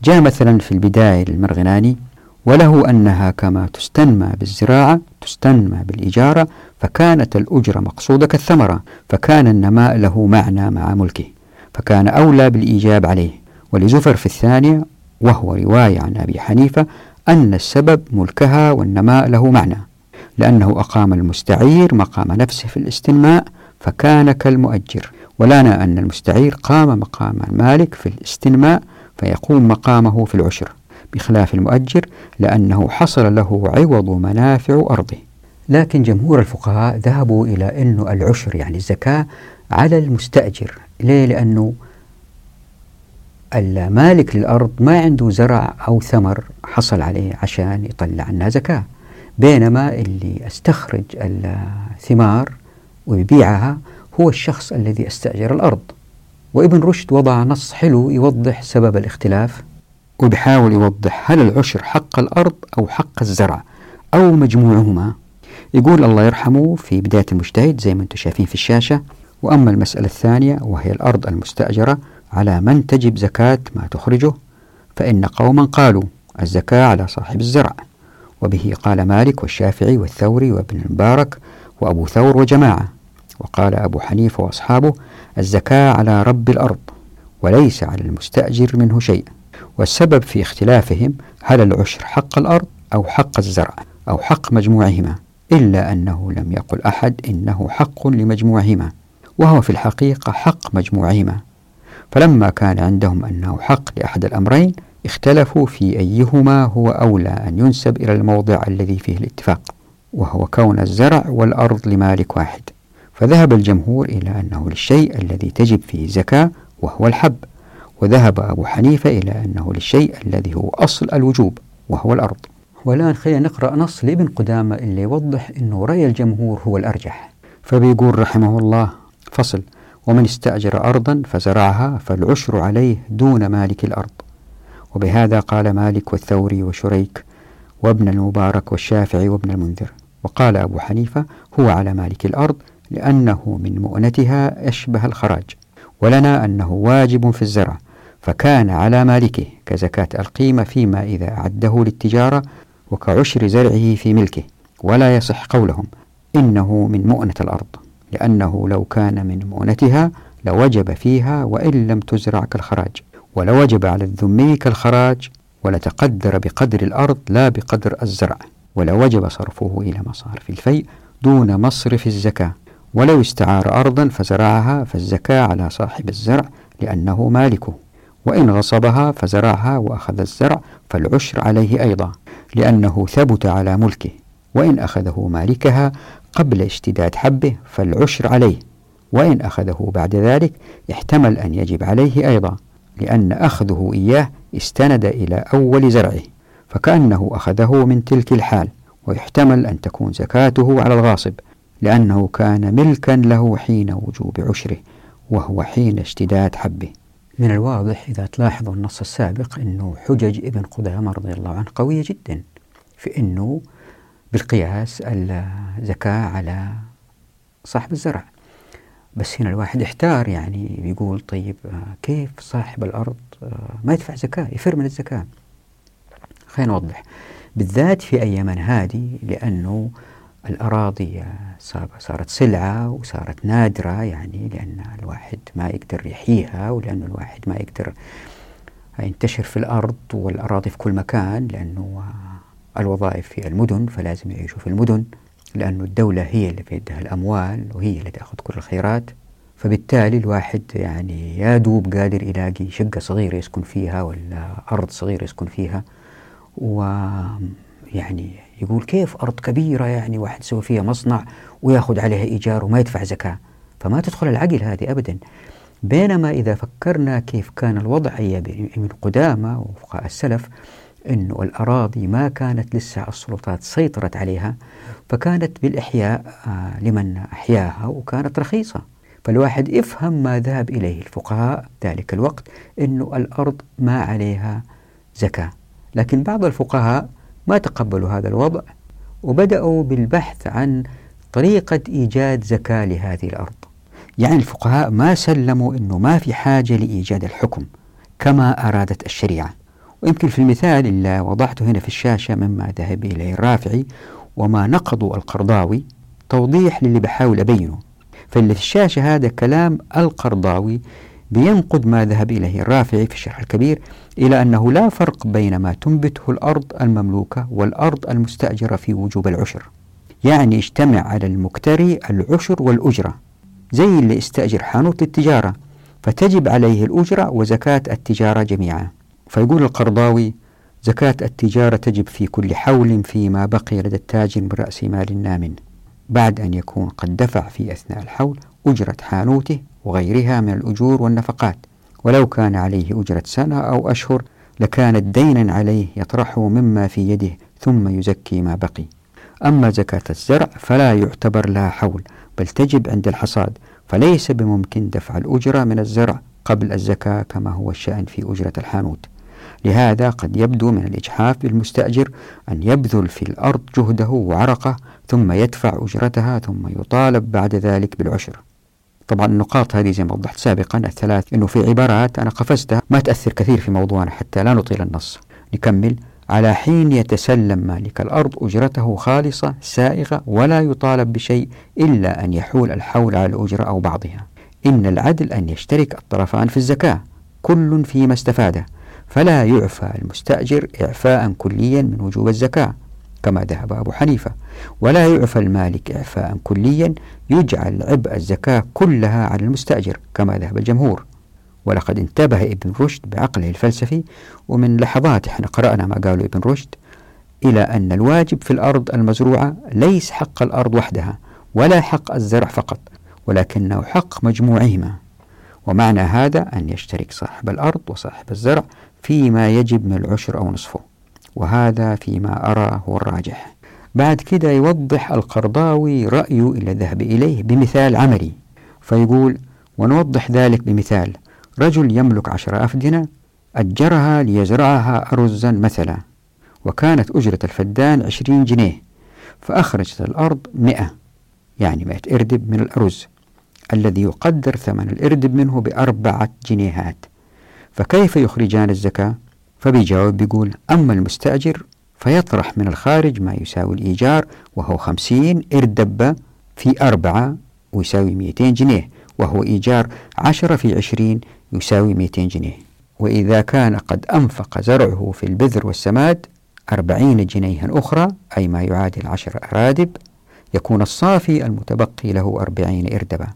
جاء مثلا في البداية للمرغناني وله أنها كما تستنمى بالزراعة تستنمى بالإجارة فكانت الأجرة مقصودة كالثمرة فكان النماء له معنى مع ملكه فكان أولى بالإيجاب عليه. ولزفر في الثانية وهو رواية عن أبي حنيفة أن السبب ملكها والنماء له معنى لأنه أقام المستعير مقام نفسه في الاستنماء فكان كالمؤجر. ولنا أن المستعير قام مقام المالك في الاستنماء فيقوم مقامه في العشر. بخلاف المؤجر لأنه حصل له عوض منافع أرضه. لكن جمهور الفقهاء ذهبوا إلى أن العشر يعني الزكاة على المستأجر. ليه؟ لأنه المالك للأرض ما عنده زرع أو ثمر حصل عليه عشان يطلع عنها زكاة. بينما اللي استخرج الثمار ويبيعها هو الشخص الذي استأجر الأرض. وابن رشد وضع نص حلو يوضح سبب الاختلاف. وبحاول يوضح هل العشر حق الأرض أو حق الزرع أو مجموعهما. يقول الله يرحمه في بداية المجتهد زي ما أنتم شايفين في الشاشة. وأما المسألة الثانية وهي الأرض المستأجرة على من تجب زكاة ما تخرجه فإن قوما قالوا الزكاة على صاحب الزرع. وبه قال مالك والشافعي والثوري وابن المبارك وأبو ثور وجماعة. وقال أبو حنيفة وأصحابه الزكاة على رب الأرض وليس على المستأجر منه شيء. والسبب في اختلافهم هل العشر حق الأرض أو حق الزرع أو حق مجموعهما إلا أنه لم يقل أحد إنه حق لمجموعهما وهو في الحقيقة حق مجموعهما. فلما كان عندهم أنه حق لأحد الأمرين اختلفوا في أيهما هو أولى أن ينسب إلى الموضع الذي فيه الاتفاق وهو كون الزرع والأرض لمالك واحد. فذهب الجمهور إلى أنه للشيء الذي تجب فيه الزكاة وهو الحب. وذهب أبو حنيفة إلى أنه للشيء الذي هو أصل الوجوب وهو الأرض. والآن خلينا نقرأ نص لابن قدامة اللي يوضح أنه رأي الجمهور هو الأرجح. فبيقول رحمه الله فصل ومن استأجر أرضا فزرعها فالعشر عليه دون مالك الأرض. وبهذا قال مالك والثوري وشريك وابن المبارك والشافعي وابن المنذر. وقال أبو حنيفة هو على مالك الأرض لأنه من مؤنتها أشبه الخراج. ولنا أنه واجب في الزرع فكان على مالكه كزكاة القيمة فيما إذا أعده للتجارة وكعشر زرعه في ملكه ولا يصح قولهم إنه من مؤنة الأرض لأنه لو كان من مؤنتها لوجب فيها وإن لم تزرع كالخراج ولوجب على الذمي كالخراج ولتقدر بقدر الأرض لا بقدر الزرع ولوجب صرفه إلى مصارف الفيء دون مصرف الزكاة. ولو استعار أرضا فزرعها فالزكاة على صاحب الزرع لأنه مالكه. وإن غصبها فزرعها وأخذ الزرع فالعشر عليه أيضا لأنه ثبت على ملكه وإن أخذه مالكها قبل اشتداد حبه فالعشر عليه وإن أخذه بعد ذلك احتمل أن يجب عليه أيضا لأن أخذه إياه استند إلى أول زرعه فكأنه أخذه من تلك الحال ويحتمل أن تكون زكاته على الغاصب لأنه كان ملكا له حين وجوب عشره وهو حين اشتداد حبه. من الواضح إذا تلاحظوا النص السابق أنه حجج ابن قدامة رضي الله عنه قوية جدا في أنه بالقياس الزكاة على صاحب الزرع. بس هنا الواحد احتار يعني بيقول طيب آه، كيف صاحب الأرض آه، ما يدفع زكاة يفر من الزكاة؟ خلينا نوضح. بالذات في أيامنا هذه لأنه الأراضي صارت سلعة وصارت نادرة يعني لأن الواحد ما يقدر يحييها ولأن الواحد ما يقدر ينتشر في الأرض والأراضي في كل مكان لأنه الوظائف في المدن فلازم يعيشوا في المدن لأن الدولة هي اللي في يدها الأموال وهي اللي تأخذ كل الخيرات. فبالتالي الواحد يعني يا دوب قادر يلاقي شقة صغيرة يسكن فيها ولا أرض صغيرة يسكن فيها ويعني يقول كيف أرض كبيرة يعني واحد يسوي فيها مصنع وياخذ عليها إيجار وما يدفع زكاة؟ فما تدخل العقل هذه أبدا. بينما إذا فكرنا كيف كان الوضع من قدامى وفقهاء السلف أنه الأراضي ما كانت لسه السلطات سيطرت عليها فكانت بالإحياء آه، لمن أحياها وكانت رخيصة. فالواحد يفهم ما ذهب إليه الفقهاء ذلك الوقت أنه الأرض ما عليها زكاة. لكن بعض الفقهاء ما تقبلوا هذا الوضع وبدأوا بالبحث عن طريقة إيجاد زكاة لهذه الأرض. يعني الفقهاء ما سلموا أنه ما في حاجة لإيجاد الحكم كما أرادت الشريعة. ويمكن في المثال اللي وضعته هنا في الشاشة مما ذهب إليه الرافعي وما نقضوا القرضاوي توضيح للي بحاول أبينه. فاللي في الشاشة هذا كلام القرضاوي بينقد ما ذهب إليه الرافعي في الشرح الكبير إلى أنه لا فرق بين ما تنبته الأرض المملوكة والأرض المستأجرة في وجوب العشر. يعني اجتمع على المكتري العشر والأجرة زي اللي استأجر حانوت للتجارة فتجب عليه الأجرة وزكاة التجارة جميعا. فيقول القرضاوي زكاة التجارة تجب في كل حول فيما بقي لدى التاجر من رأس مال نام بعد أن يكون قد دفع في أثناء الحول أجرة حانوته وغيرها من الأجور والنفقات. ولو كان عليه أجرة سنة أو أشهر لكانت دينا عليه يطرحه مما في يده ثم يزكي ما بقي. أما زكاة الزرع فلا يعتبر لها حول بل تجب عند الحصاد فليس بممكن دفع الأجرة من الزرع قبل الزكاة كما هو الشأن في أجرة الحانوت. لهذا قد يبدو من الإجحاف بالمستأجر أن يبذل في الأرض جهده وعرقه ثم يدفع أجرتها ثم يطالب بعد ذلك بالعشر. طبعا النقاط هذه زي ما وضحت سابقا الثلاث أنه في عبارات أنا قفزتها. ما تأثر كثير في موضوعنا حتى لا نطيل النص. نكمل. على حين يتسلم مالك الأرض أجرته خالصة سائغة ولا يطالب بشيء إلا أن يحول الحول على الأجرة أو بعضها. إن العدل أن يشترك الطرفان في الزكاة. كل فيما استفاده. فلا يعفى المستأجر إعفاء كليا من وجوب الزكاة. كما ذهب أبو حنيفة. ولا يعفى المالك إعفاء كليا يجعل عبء الزكاة كلها على المستأجر كما ذهب الجمهور. ولقد انتبه ابن رشد بعقله الفلسفي ومن لحظات إحنا قرأنا ما قاله ابن رشد إلى أن الواجب في الأرض المزروعة ليس حق الأرض وحدها ولا حق الزرع فقط ولكنه حق مجموعهما. ومعنى هذا أن يشترك صاحب الأرض وصاحب الزرع فيما يجب من العشر أو نصفه. وهذا فيما أرى هو الراجح بعد كده يوضح القرضاوي رأيه إلى الذهب إليه بمثال عملي فيقول ونوضح ذلك بمثال رجل يملك عشر أفدنة أجرها ليزرعها أرزا مثلا وكانت أجرة الفدان عشرين جنيه فأخرجت الأرض مئة يعني مئة إردب من الأرز الذي يقدر ثمن الإردب منه بأربعة جنيهات فكيف يخرجان الزكاة؟ فبيجاوب بيقول أما المستأجر فيطرح من الخارج ما يساوي الإيجار وهو خمسين إردبة في أربعة ويساوي مئتين جنيه وهو إيجار عشرة في عشرين يساوي مئتين جنيه. وإذا كان قد أنفق زرعه في البذر والسماد أربعين جنيها أخرى أي ما يعادل عشر أرادب يكون الصافي المتبقي له أربعين إردبة.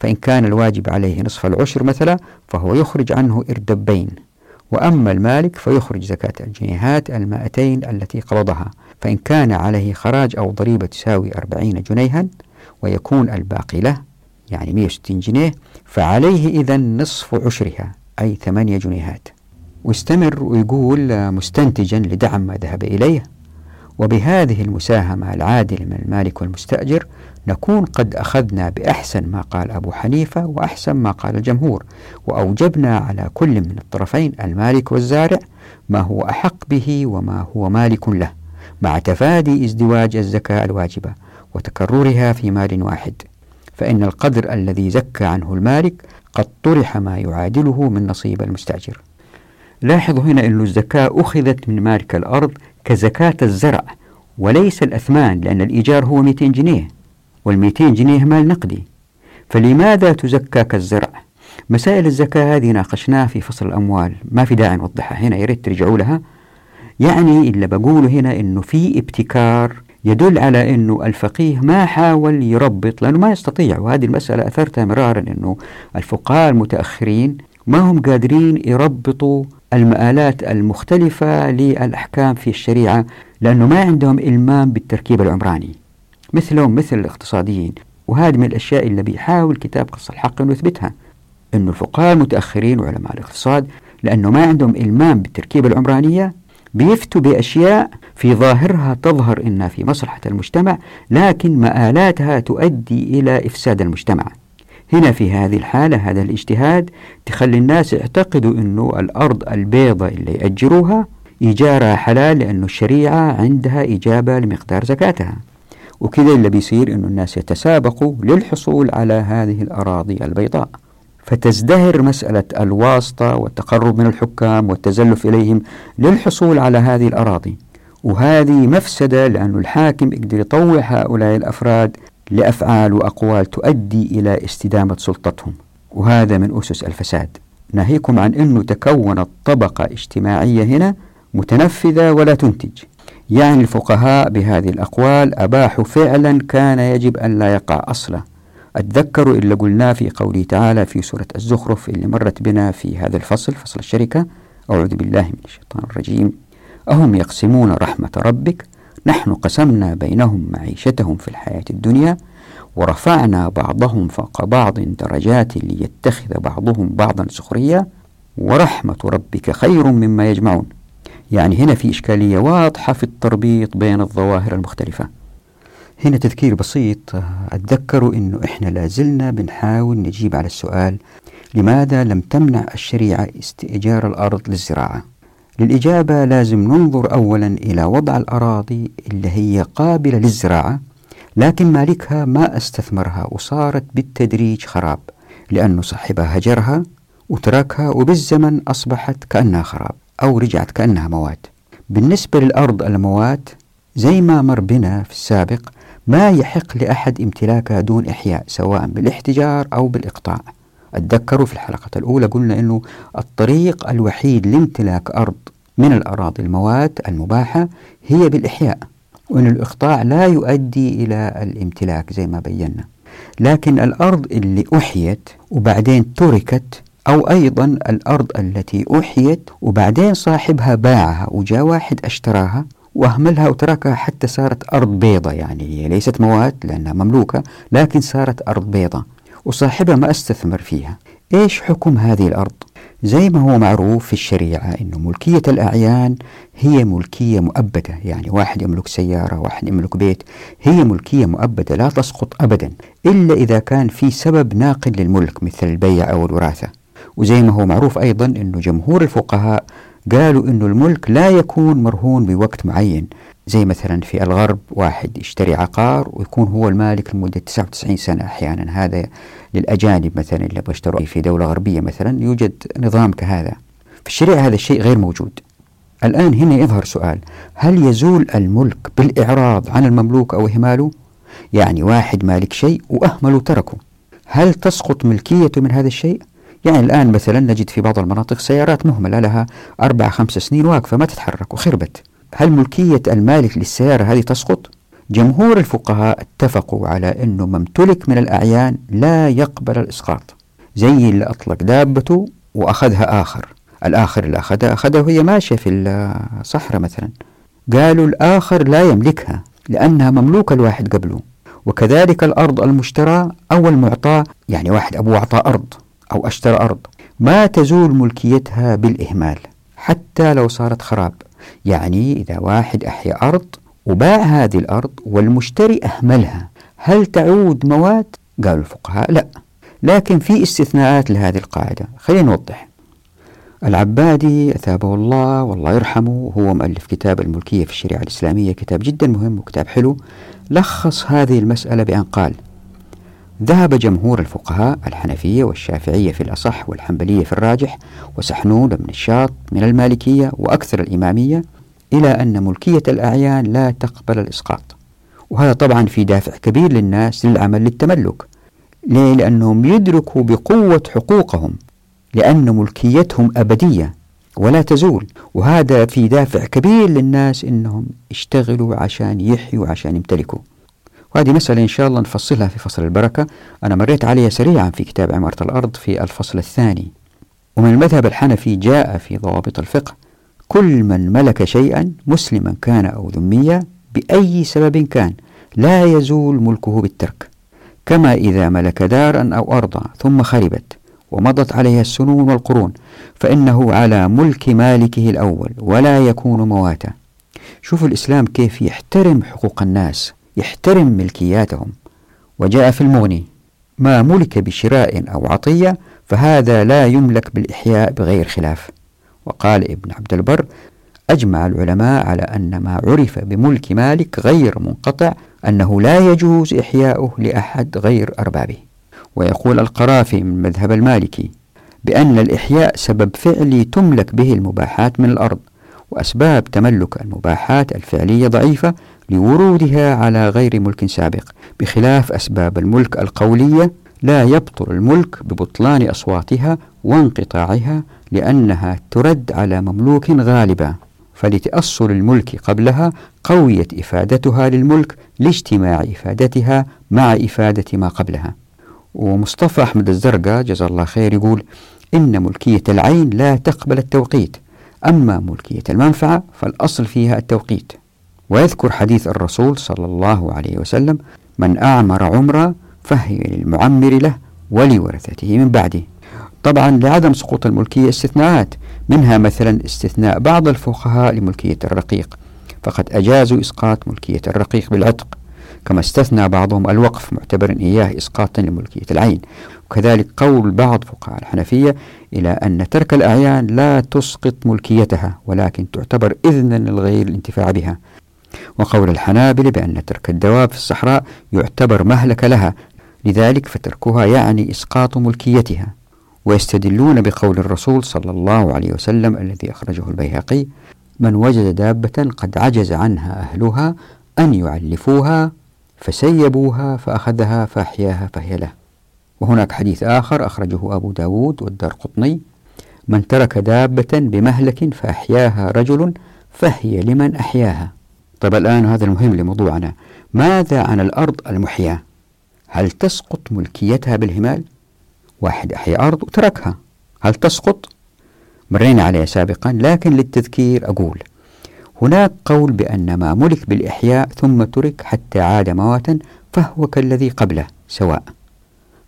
فإن كان الواجب عليه نصف العشر مثلا فهو يخرج عنه إردبين. وأما المالك فيخرج زكاة الجنيهات المائتين التي قبضها فإن كان عليه خراج أو ضريبة تساوي أربعين جنيها ويكون الباقي له يعني 160 جنيه فعليه إذا نصف عشرها أي ثمانية جنيهات. واستمر ويقول مستنتجا لدعم ما ذهب إليه. وبهذه المساهمة العادلة من المالك والمستأجر نكون قد أخذنا بأحسن ما قال أبو حنيفة وأحسن ما قال الجمهور وأوجبنا على كل من الطرفين المالك والزارع ما هو أحق به وما هو مالك له مع تفادي ازدواج الزكاة الواجبة وتكررها في مال واحد. فإن القدر الذي زكى عنه المالك قد طرح ما يعادله من نصيب المستأجر. لاحظوا هنا أن الزكاة أخذت من مالك الأرض كزكاة الزرع وليس الأثمان لأن الإيجار هو 200 جنيه. وال200 جنيه مال نقدي. فلماذا تزكى كالزرع؟ مسائل الزكاة هذه ناقشناها في فصل الأموال. ما في داعي نوضحها هنا يا ريت ترجعوا لها. يعني اللي بقوله هنا أنه في ابتكار يدل على أنه الفقيه ما حاول يربط لأنه ما يستطيع. وهذه المسألة أثرتها مرارا أنه الفقهاء المتأخرين ما هم قادرين يربطوا المآلات المختلفة للأحكام في الشريعة لأنه ما عندهم إلمام بالتركيب العمراني. مثلهم مثل الاقتصاديين وهذه من الأشياء اللي بيحاول كتاب قص الحق أنه يثبتها. أنه الفقهاء المتأخرين وعلماء الاقتصاد لأنه ما عندهم إلمام بالتركيبة العمرانية بيفتوا بأشياء في ظاهرها تظهر إنها في مصلحة المجتمع لكن مآلاتها تؤدي إلى إفساد المجتمع. هنا في هذه الحالة هذا الاجتهاد تخلي الناس يعتقدوا أنه الأرض البيضة اللي يأجروها إيجارها حلال لأنه الشريعة عندها إجابة لمقدار زكاتها. وكذا اللي بيصير أنه الناس يتسابقوا للحصول على هذه الأراضي البيضاء. فتزدهر مسألة الواسطة والتقرب من الحكام والتزلف إليهم للحصول على هذه الأراضي. وهذه مفسدة لأن الحاكم يقدر يطوع هؤلاء الأفراد لأفعال وأقوال تؤدي إلى استدامة سلطتهم. وهذا من أسس الفساد. ناهيكم عن أنه تكونت طبقة اجتماعية هنا متنفذة ولا تنتج. يعني الفقهاء بهذه الأقوال أباحوا فعلا كان يجب أن لا يقع أصلا. أتذكروا اللي قلناه في قوله تعالى في سورة الزخرف اللي مرت بنا في هذا الفصل فصل الشركة أعوذ بالله من الشيطان الرجيم. أهم يقسمون رحمة ربك؟ نحن قسمنا بينهم معيشتهم في الحياة الدنيا ورفعنا بعضهم فوق بعض درجات ليتخذ بعضهم بعضا سخريا ورحمة ربك خير مما يجمعون. يعني هنا في إشكالية واضحة في التربيط بين الظواهر المختلفة. هنا تذكير بسيط أتذكروا أنه إحنا لازلنا بنحاول نجيب على السؤال لماذا لم تمنع الشريعة استئجار الأرض للزراعة؟ للإجابة لازم ننظر أولا إلى وضع الأراضي اللي هي قابلة للزراعة لكن مالكها ما استثمرها وصارت بالتدريج خراب لأنه صاحبها هجرها وتركها وبالزمن أصبحت كأنها خراب. أو رجعت كأنها موات. بالنسبة للأرض الموات زي ما مر بنا في السابق ما يحق لأحد امتلاكها دون إحياء سواء بالاحتجار أو بالإقطاع. أتذكروا في الحلقة الأولى قلنا أنه الطريق الوحيد لامتلاك أرض من الأراضي الموات المباحة هي بالإحياء وأن الإقطاع لا يؤدي إلى الامتلاك زي ما بينا. لكن الأرض اللي أحيت وبعدين تركت أو أيضا الأرض التي أحيت وبعدين صاحبها باعها وجاء واحد أشتراها وأهملها وتركها حتى صارت أرض بيضة يعني هي ليست موات لأنها مملوكة لكن صارت أرض بيضة وصاحبها ما استثمر فيها. إيش حكم هذه الأرض؟ زي ما هو معروف في الشريعة أنه ملكية الأعيان هي ملكية مؤبدة. يعني واحد يملك سيارة واحد يملك بيت هي ملكية مؤبدة لا تسقط أبدا إلا إذا كان في سبب ناقل للملك مثل البيع أو الوراثة. وزي ما هو معروف أيضا أنه جمهور الفقهاء قالوا أنه الملك لا يكون مرهون بوقت معين زي مثلا في الغرب واحد يشتري عقار ويكون هو المالك لمدة 99 سنة. أحيانا هذا للأجانب مثلا اللي بيشتروا في دولة غربية مثلا يوجد نظام كهذا. في الشريعة هذا الشيء غير موجود. الآن هنا يظهر سؤال هل يزول الملك بالإعراض عن المملوك أو إهماله؟ يعني واحد مالك شيء وأهمل وتركه هل تسقط ملكيته من هذا الشيء؟ يعني الآن مثلا نجد في بعض المناطق سيارات مهملة لها أربع خمس سنين واقفة ما تتحرك وخربت. هل ملكية المالك للسيارة هذه تسقط؟ جمهور الفقهاء اتفقوا على أنه ما امتلك من الأعيان لا يقبل الإسقاط. زي اللي أطلق دابته وأخذها آخر. الآخر اللي أخذها أخذها وهي ماشية في الصحراء مثلا. قالوا الآخر لا يملكها لأنها مملوكة الواحد قبله. وكذلك الأرض المشترى أو المعطاة يعني واحد أبوه أعطى أرض. أو أشترى أرض. ما تزول ملكيتها بالإهمال حتى لو صارت خراب. يعني إذا واحد أحيا أرض وباع هذه الأرض والمشتري أهملها هل تعود مواد؟ قالوا الفقهاء لا. لكن في استثناءات لهذه القاعدة. خلينا نوضح. العبادي أثابه الله والله يرحمه هو مؤلف كتاب الملكية في الشريعة الإسلامية كتاب جدا مهم وكتاب حلو. لخص هذه المسألة بأن قال ذهب جمهور الفقهاء الحنفية والشافعية في الأصح والحنبلية في الراجح وسحنون بن الشاط من المالكية وأكثر الإمامية إلى أن ملكية الأعيان لا تقبل الإسقاط. وهذا طبعا في دافع كبير للناس للعمل للتملك. ليه؟ لأنهم يدركوا بقوة حقوقهم لأن ملكيتهم أبدية ولا تزول. وهذا في دافع كبير للناس إنهم يشتغلوا عشان يحيوا عشان يمتلكوا. وهذه مسألة إن شاء الله نفصلها في فصل البركة. أنا مريت عليها سريعا في كتاب عمارة الأرض في الفصل الثاني. ومن المذهب الحنفي جاء في ضوابط الفقه كل من ملك شيئا مسلما كان أو ذميا بأي سبب كان لا يزول ملكه بالترك. كما إذا ملك دارا أو أرضا ثم خربت ومضت عليها السنون والقرون فإنه على ملك مالكه الأول ولا يكون مواتا. شوفوا الإسلام كيف يحترم حقوق الناس. يحترم ملكياتهم. وجاء في المغني ما ملك بشراء أو عطية فهذا لا يملك بالإحياء بغير خلاف. وقال ابن عبد البر أجمع العلماء على أن ما عرف بملك مالك غير منقطع أنه لا يجوز إحياؤه لأحد غير أربابه. ويقول القرافي من مذهب المالكي بأن الإحياء سبب فعلي تملك به المباحات من الأرض وأسباب تملك المباحات الفعلية ضعيفة لورودها على غير ملك سابق بخلاف أسباب الملك القولية لا يبطل الملك ببطلان أصواتها وانقطاعها لأنها ترد على مملوك غالبا. فلتأصل الملك قبلها قويت إفادتها للملك لاجتماع إفادتها مع إفادة ما قبلها. ومصطفى أحمد الزرقاء جزا الله خير يقول إن ملكية العين لا تقبل التوقيت أما ملكية المنفعة فالأصل فيها التوقيت. ويذكر حديث الرسول صلى الله عليه وسلم من أعمر عمرا فهي للمعمر له ولورثته من بعده. طبعا لعدم سقوط الملكية استثناءات منها مثلا استثناء بعض الفقهاء لملكية الرقيق فقد أجازوا إسقاط ملكية الرقيق بالعتق كما استثنى بعضهم الوقف معتبرا إياه إسقاطا لملكية العين. وكذلك قول بعض فقهاء الحنفية إلى أن ترك الأعيان لا تسقط ملكيتها ولكن تعتبر إذنا للغير الانتفاع بها. وقول الحنابلة بأن ترك الدواب في الصحراء يعتبر مهلك لها لذلك فتركها يعني إسقاط ملكيتها. ويستدلون بقول الرسول صلى الله عليه وسلم الذي أخرجه البيهقي من وجد دابة قد عجز عنها أهلها أن يعلفوها فسيبوها فأخذها فأحياها فهي له. وهناك حديث آخر أخرجه أبو داود والدار قطني من ترك دابة بمهلك فأحياها رجل فهي لمن أحياها. طيب الآن هذا المهم لموضوعنا. ماذا عن الأرض المحياة؟ هل تسقط ملكيتها بالهمال؟ واحد أحيا أرض وتركها. هل تسقط؟ مرينا عليها سابقا لكن للتذكير أقول. هناك قول بأن ما ملك بالإحياء ثم ترك حتى عاد مواتا فهو كالذي قبله سواء.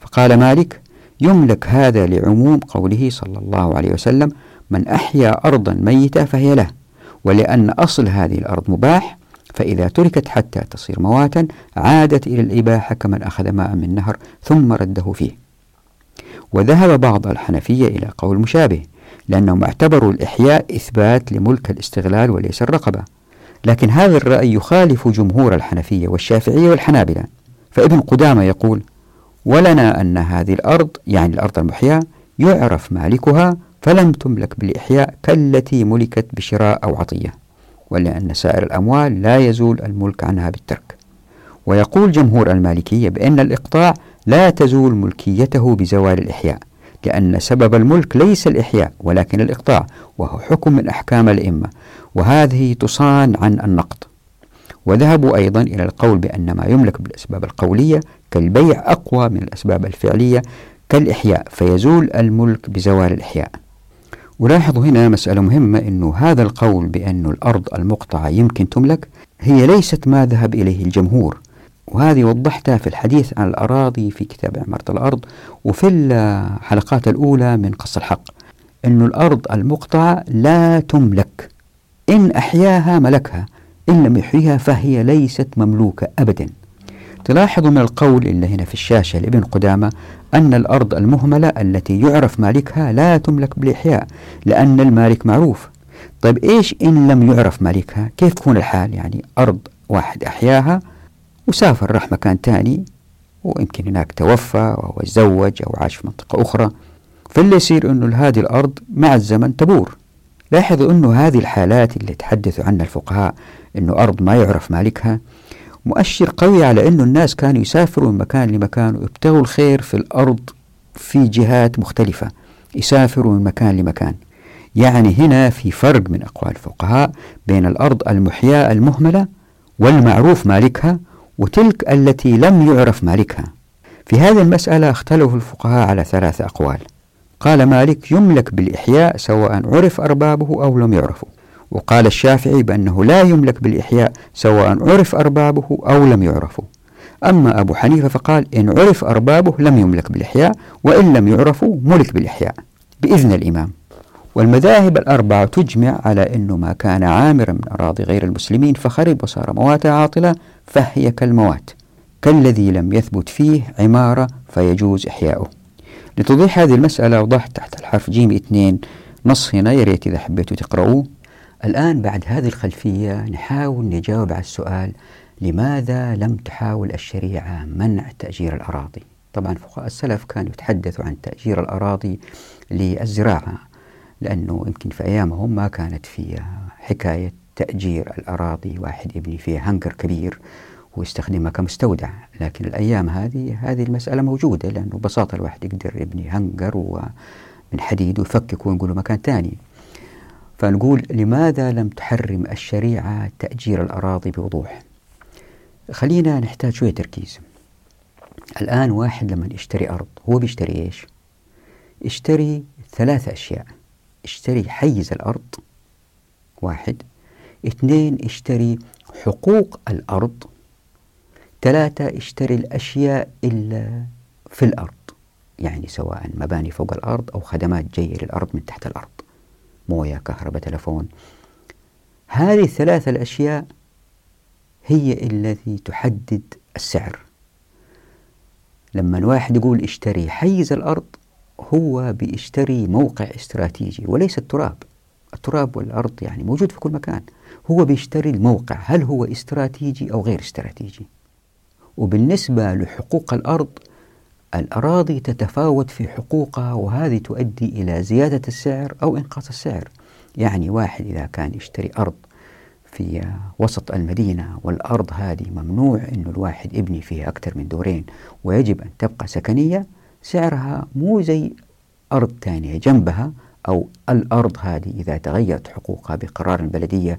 فقال مالك يملك هذا لعموم قوله صلى الله عليه وسلم من أحيا أرضا ميتة فهي له ولأن أصل هذه الأرض مباح فإذا تركت حتى تصير مواتا عادت إلى الإباحة كمن أخذ ماء من نهر ثم رده فيه. وذهب بعض الحنفية إلى قول مشابه لأنهم اعتبروا الإحياء إثبات لملك الاستغلال وليس الرقبة. لكن هذا الرأي يخالف جمهور الحنفية والشافعية والحنابلة. فابن قدامة يقول ولنا أن هذه الأرض يعني الأرض المحياة يعرف مالكها فلم تملك بالإحياء كالتي ملكت بشراء أو عطية. ولأن سائر الأموال لا يزول الملك عنها بالترك. ويقول جمهور المالكية بأن الإقطاع لا تزول ملكيته بزوال الإحياء لأن سبب الملك ليس الإحياء ولكن الإقطاع وهو حكم من أحكام الأئمة. وهذه تصان عن النقض وذهبوا أيضا إلى القول بأن ما يملك بالأسباب القولية كالبيع أقوى من الأسباب الفعلية كالإحياء فيزول الملك بزوال الإحياء. ولاحظوا هنا مسألة مهمة أنه هذا القول بأن الأرض المقطعة يمكن تملك هي ليست ما ذهب إليه الجمهور. وهذه وضحتها في الحديث عن الأراضي في كتاب عمارة الأرض وفي الحلقات الأولى من قص الحق أن الأرض المقطعة لا تملك إن أحياها ملكها إن لم يحييها فهي ليست مملوكة أبدا. تلاحظوا من القول اللي هنا في الشاشة لابن قدامة أن الأرض المهملة التي يعرف مالكها لا تملك بالإحياء لأن المالك معروف. طيب إيش إن لم يعرف مالكها؟ كيف تكون الحال؟ يعني أرض واحد أحياها وسافر راح مكان تاني ويمكن هناك توفى أو تزوج أو عاش في منطقة أخرى. فاللي يصير أنه هذه الأرض مع الزمن تبور. لاحظوا أنه هذه الحالات اللي تحدثوا عنها الفقهاء أنه أرض ما يعرف مالكها مؤشر قوي على أنه الناس كانوا يسافروا من مكان لمكان ويبتغوا الخير في الأرض في جهات مختلفة. يسافروا من مكان لمكان. يعني هنا في فرق من أقوال الفقهاء بين الأرض المحياة المهملة والمعروف مالكها وتلك التي لم يعرف مالكها. في هذه المسألة اختلف الفقهاء على ثلاث أقوال. قال مالك يملك بالإحياء سواء عرف أربابه أو لم يعرفوا وقال الشافعي بأنه لا يملك بالإحياء سواء عرف أربابه أو لم يعرفوا أما أبو حنيفة فقال إن عرف أربابه لم يملك بالإحياء وإن لم يعرفوا ملك بالإحياء بإذن الإمام. والمذاهب الأربعة تجمع على أنه ما كان عامرا من أراضي غير المسلمين فخرب وصار موات عاطلة فهي كالموات. كالذي لم يثبت فيه عمارة فيجوز إحياؤه. لتوضيح هذه المسألة أوضحت تحت الحرف جيم اثنين نص هنا يا ريت إذا حبيتوا تقرؤوه. الآن بعد هذه الخلفية نحاول نجاوب على السؤال لماذا لم تحاول الشريعة منع تأجير الأراضي؟ طبعا فقهاء السلف كانوا يتحدثوا عن تأجير الأراضي للزراعة لأنه يمكن في أيامهم ما كانت في حكاية تأجير الأراضي واحد يبني فيها هنكر كبير ويستخدمها كمستودع لكن الأيام هذه هذه المسألة موجودة لأنه ببساطة الواحد يقدر يبني هنجر من حديد ويفكك ونقول له مكان ثاني. فنقول لماذا لم تحرم الشريعة تأجير الأراضي بوضوح؟ خلينا نحتاج شوية تركيز. الآن واحد لما يشتري أرض هو بيشتري إيش؟ يشتري ثلاثة أشياء. اشتري حيز الأرض واحد. اثنين اشتري حقوق الأرض. ثلاثة اشتري الأشياء إلا في الأرض. يعني سواء مباني فوق الأرض أو خدمات جاية للأرض من تحت الأرض. موية كهرباء تلفون. هذه الثلاثة الأشياء هي التي تحدد السعر. لما الواحد يقول اشتري حيز الأرض هو بيشتري موقع استراتيجي وليس التراب. التراب والأرض يعني موجود في كل مكان. هو بيشتري الموقع هل هو استراتيجي أو غير استراتيجي؟ وبالنسبة لحقوق الأرض الأراضي تتفاوت في حقوقها وهذه تؤدي إلى زيادة السعر أو إنقاص السعر. يعني واحد إذا كان يشتري أرض في وسط المدينة والأرض هذه ممنوع أنه الواحد يبني فيها أكثر من دورين ويجب أن تبقى سكنية سعرها مو زي أرض ثانية جنبها أو الأرض هذه إذا تغيرت حقوقها بقرار البلدية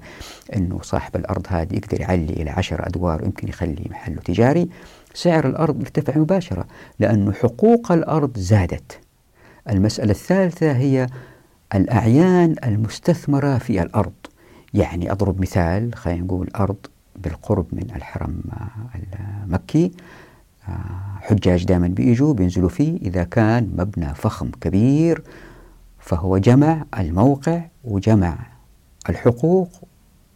أنه صاحب الأرض هذه يقدر يعلي إلى عشر أدوار ويمكن يخلي محله تجاري. سعر الأرض يرتفع مباشرة لأن حقوق الأرض زادت. المسألة الثالثة هي الأعيان المستثمرة في الأرض. يعني أضرب مثال خلينا نقول أرض بالقرب من الحرم المكي. حجاج دائما بيجوا بينزلوا فيه. إذا كان مبنى فخم كبير فهو جمع الموقع وجمع الحقوق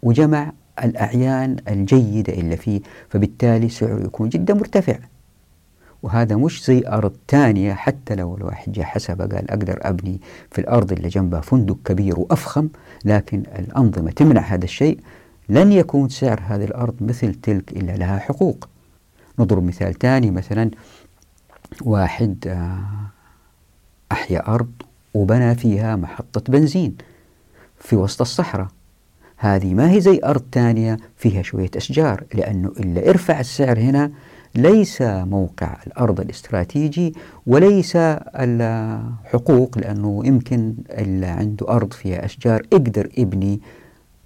وجمع الأعيان الجيدة اللي فيه فبالتالي سعره يكون جدا مرتفع. وهذا مش زي أرض تانية حتى لو الواحد جاء حسب قال أقدر أبني في الأرض اللي جنبها فندق كبير وأفخم لكن الأنظمة تمنع هذا الشيء. لن يكون سعر هذه الأرض مثل تلك إلا لها حقوق. نضرب مثال ثاني مثلا واحد آه، أحيا أرض وبنى فيها محطة بنزين في وسط الصحراء. هذه ما هي زي أرض ثانية فيها شوية أشجار لأنه إلا ارفع السعر هنا ليس موقع الأرض الاستراتيجي وليس الحقوق لأنه يمكن اللي عنده أرض فيها أشجار يقدر يبني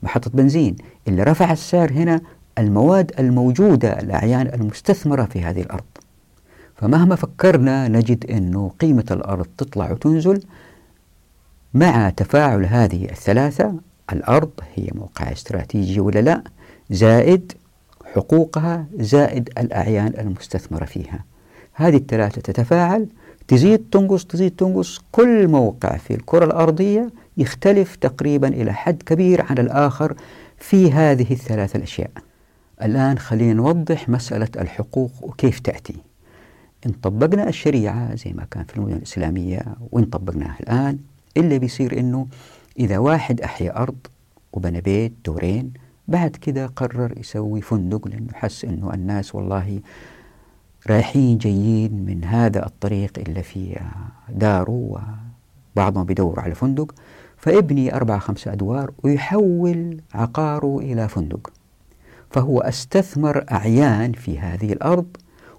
محطة بنزين. اللي رفع السعر هنا المواد الموجودة الأعيان المستثمرة في هذه الأرض. فمهما فكرنا نجد أنه قيمة الأرض تطلع وتنزل مع تفاعل هذه الثلاثة الأرض هي موقع استراتيجي ولا لا؟ زائد حقوقها زائد الأعيان المستثمرة فيها. هذه الثلاثة تتفاعل تزيد تنقص تزيد تنقص. كل موقع في الكرة الأرضية يختلف تقريبا إلى حد كبير عن الآخر في هذه الثلاثة الأشياء. الآن خلينا نوضح مسألة الحقوق وكيف تأتي. إن طبقنا الشريعة زي ما كان في المدن الإسلامية وإن طبقناها الآن اللي بيصير إنه إذا واحد أحيا أرض وبنى بيت دورين بعد كده قرر يسوي فندق لأنه حس إنه الناس والله رايحين جايين من هذا الطريق اللي في داره وبعضهم بيدور على فندق فابني أربعة خمسة أدوار ويحول عقاره إلى فندق. فهو استثمر أعيان في هذه الأرض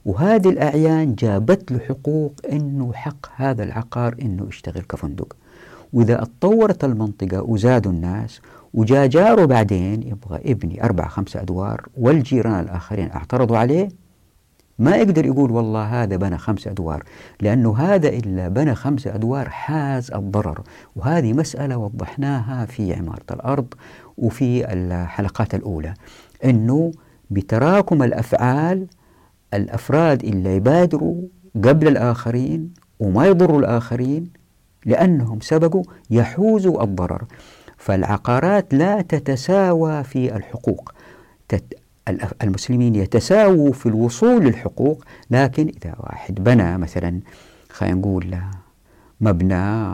وهذه الأعيان جابت له حقوق أنه حق هذا العقار أنه يشتغل كفندق. وإذا اتطورت المنطقة وزادوا الناس وجاء جاره بعدين يبغى ابني أربع خمسة أدوار والجيران الآخرين اعترضوا عليه ما يقدر يقول والله هذا بنى خمسة أدوار لأنه هذا إلا بنى خمسة أدوار حاز الضرر. وهذه مسألة وضحناها في عمارة الأرض وفي الحلقات الأولى أنه بتراكم الأفعال الأفراد اللي يبادروا قبل الآخرين وما يضروا الآخرين لأنهم سبقوا يحوزوا الضرر. فالعقارات لا تتساوى في الحقوق. المسلمين يتساووا في الوصول للحقوق لكن إذا واحد بنى مثلا خلينا نقول مبنى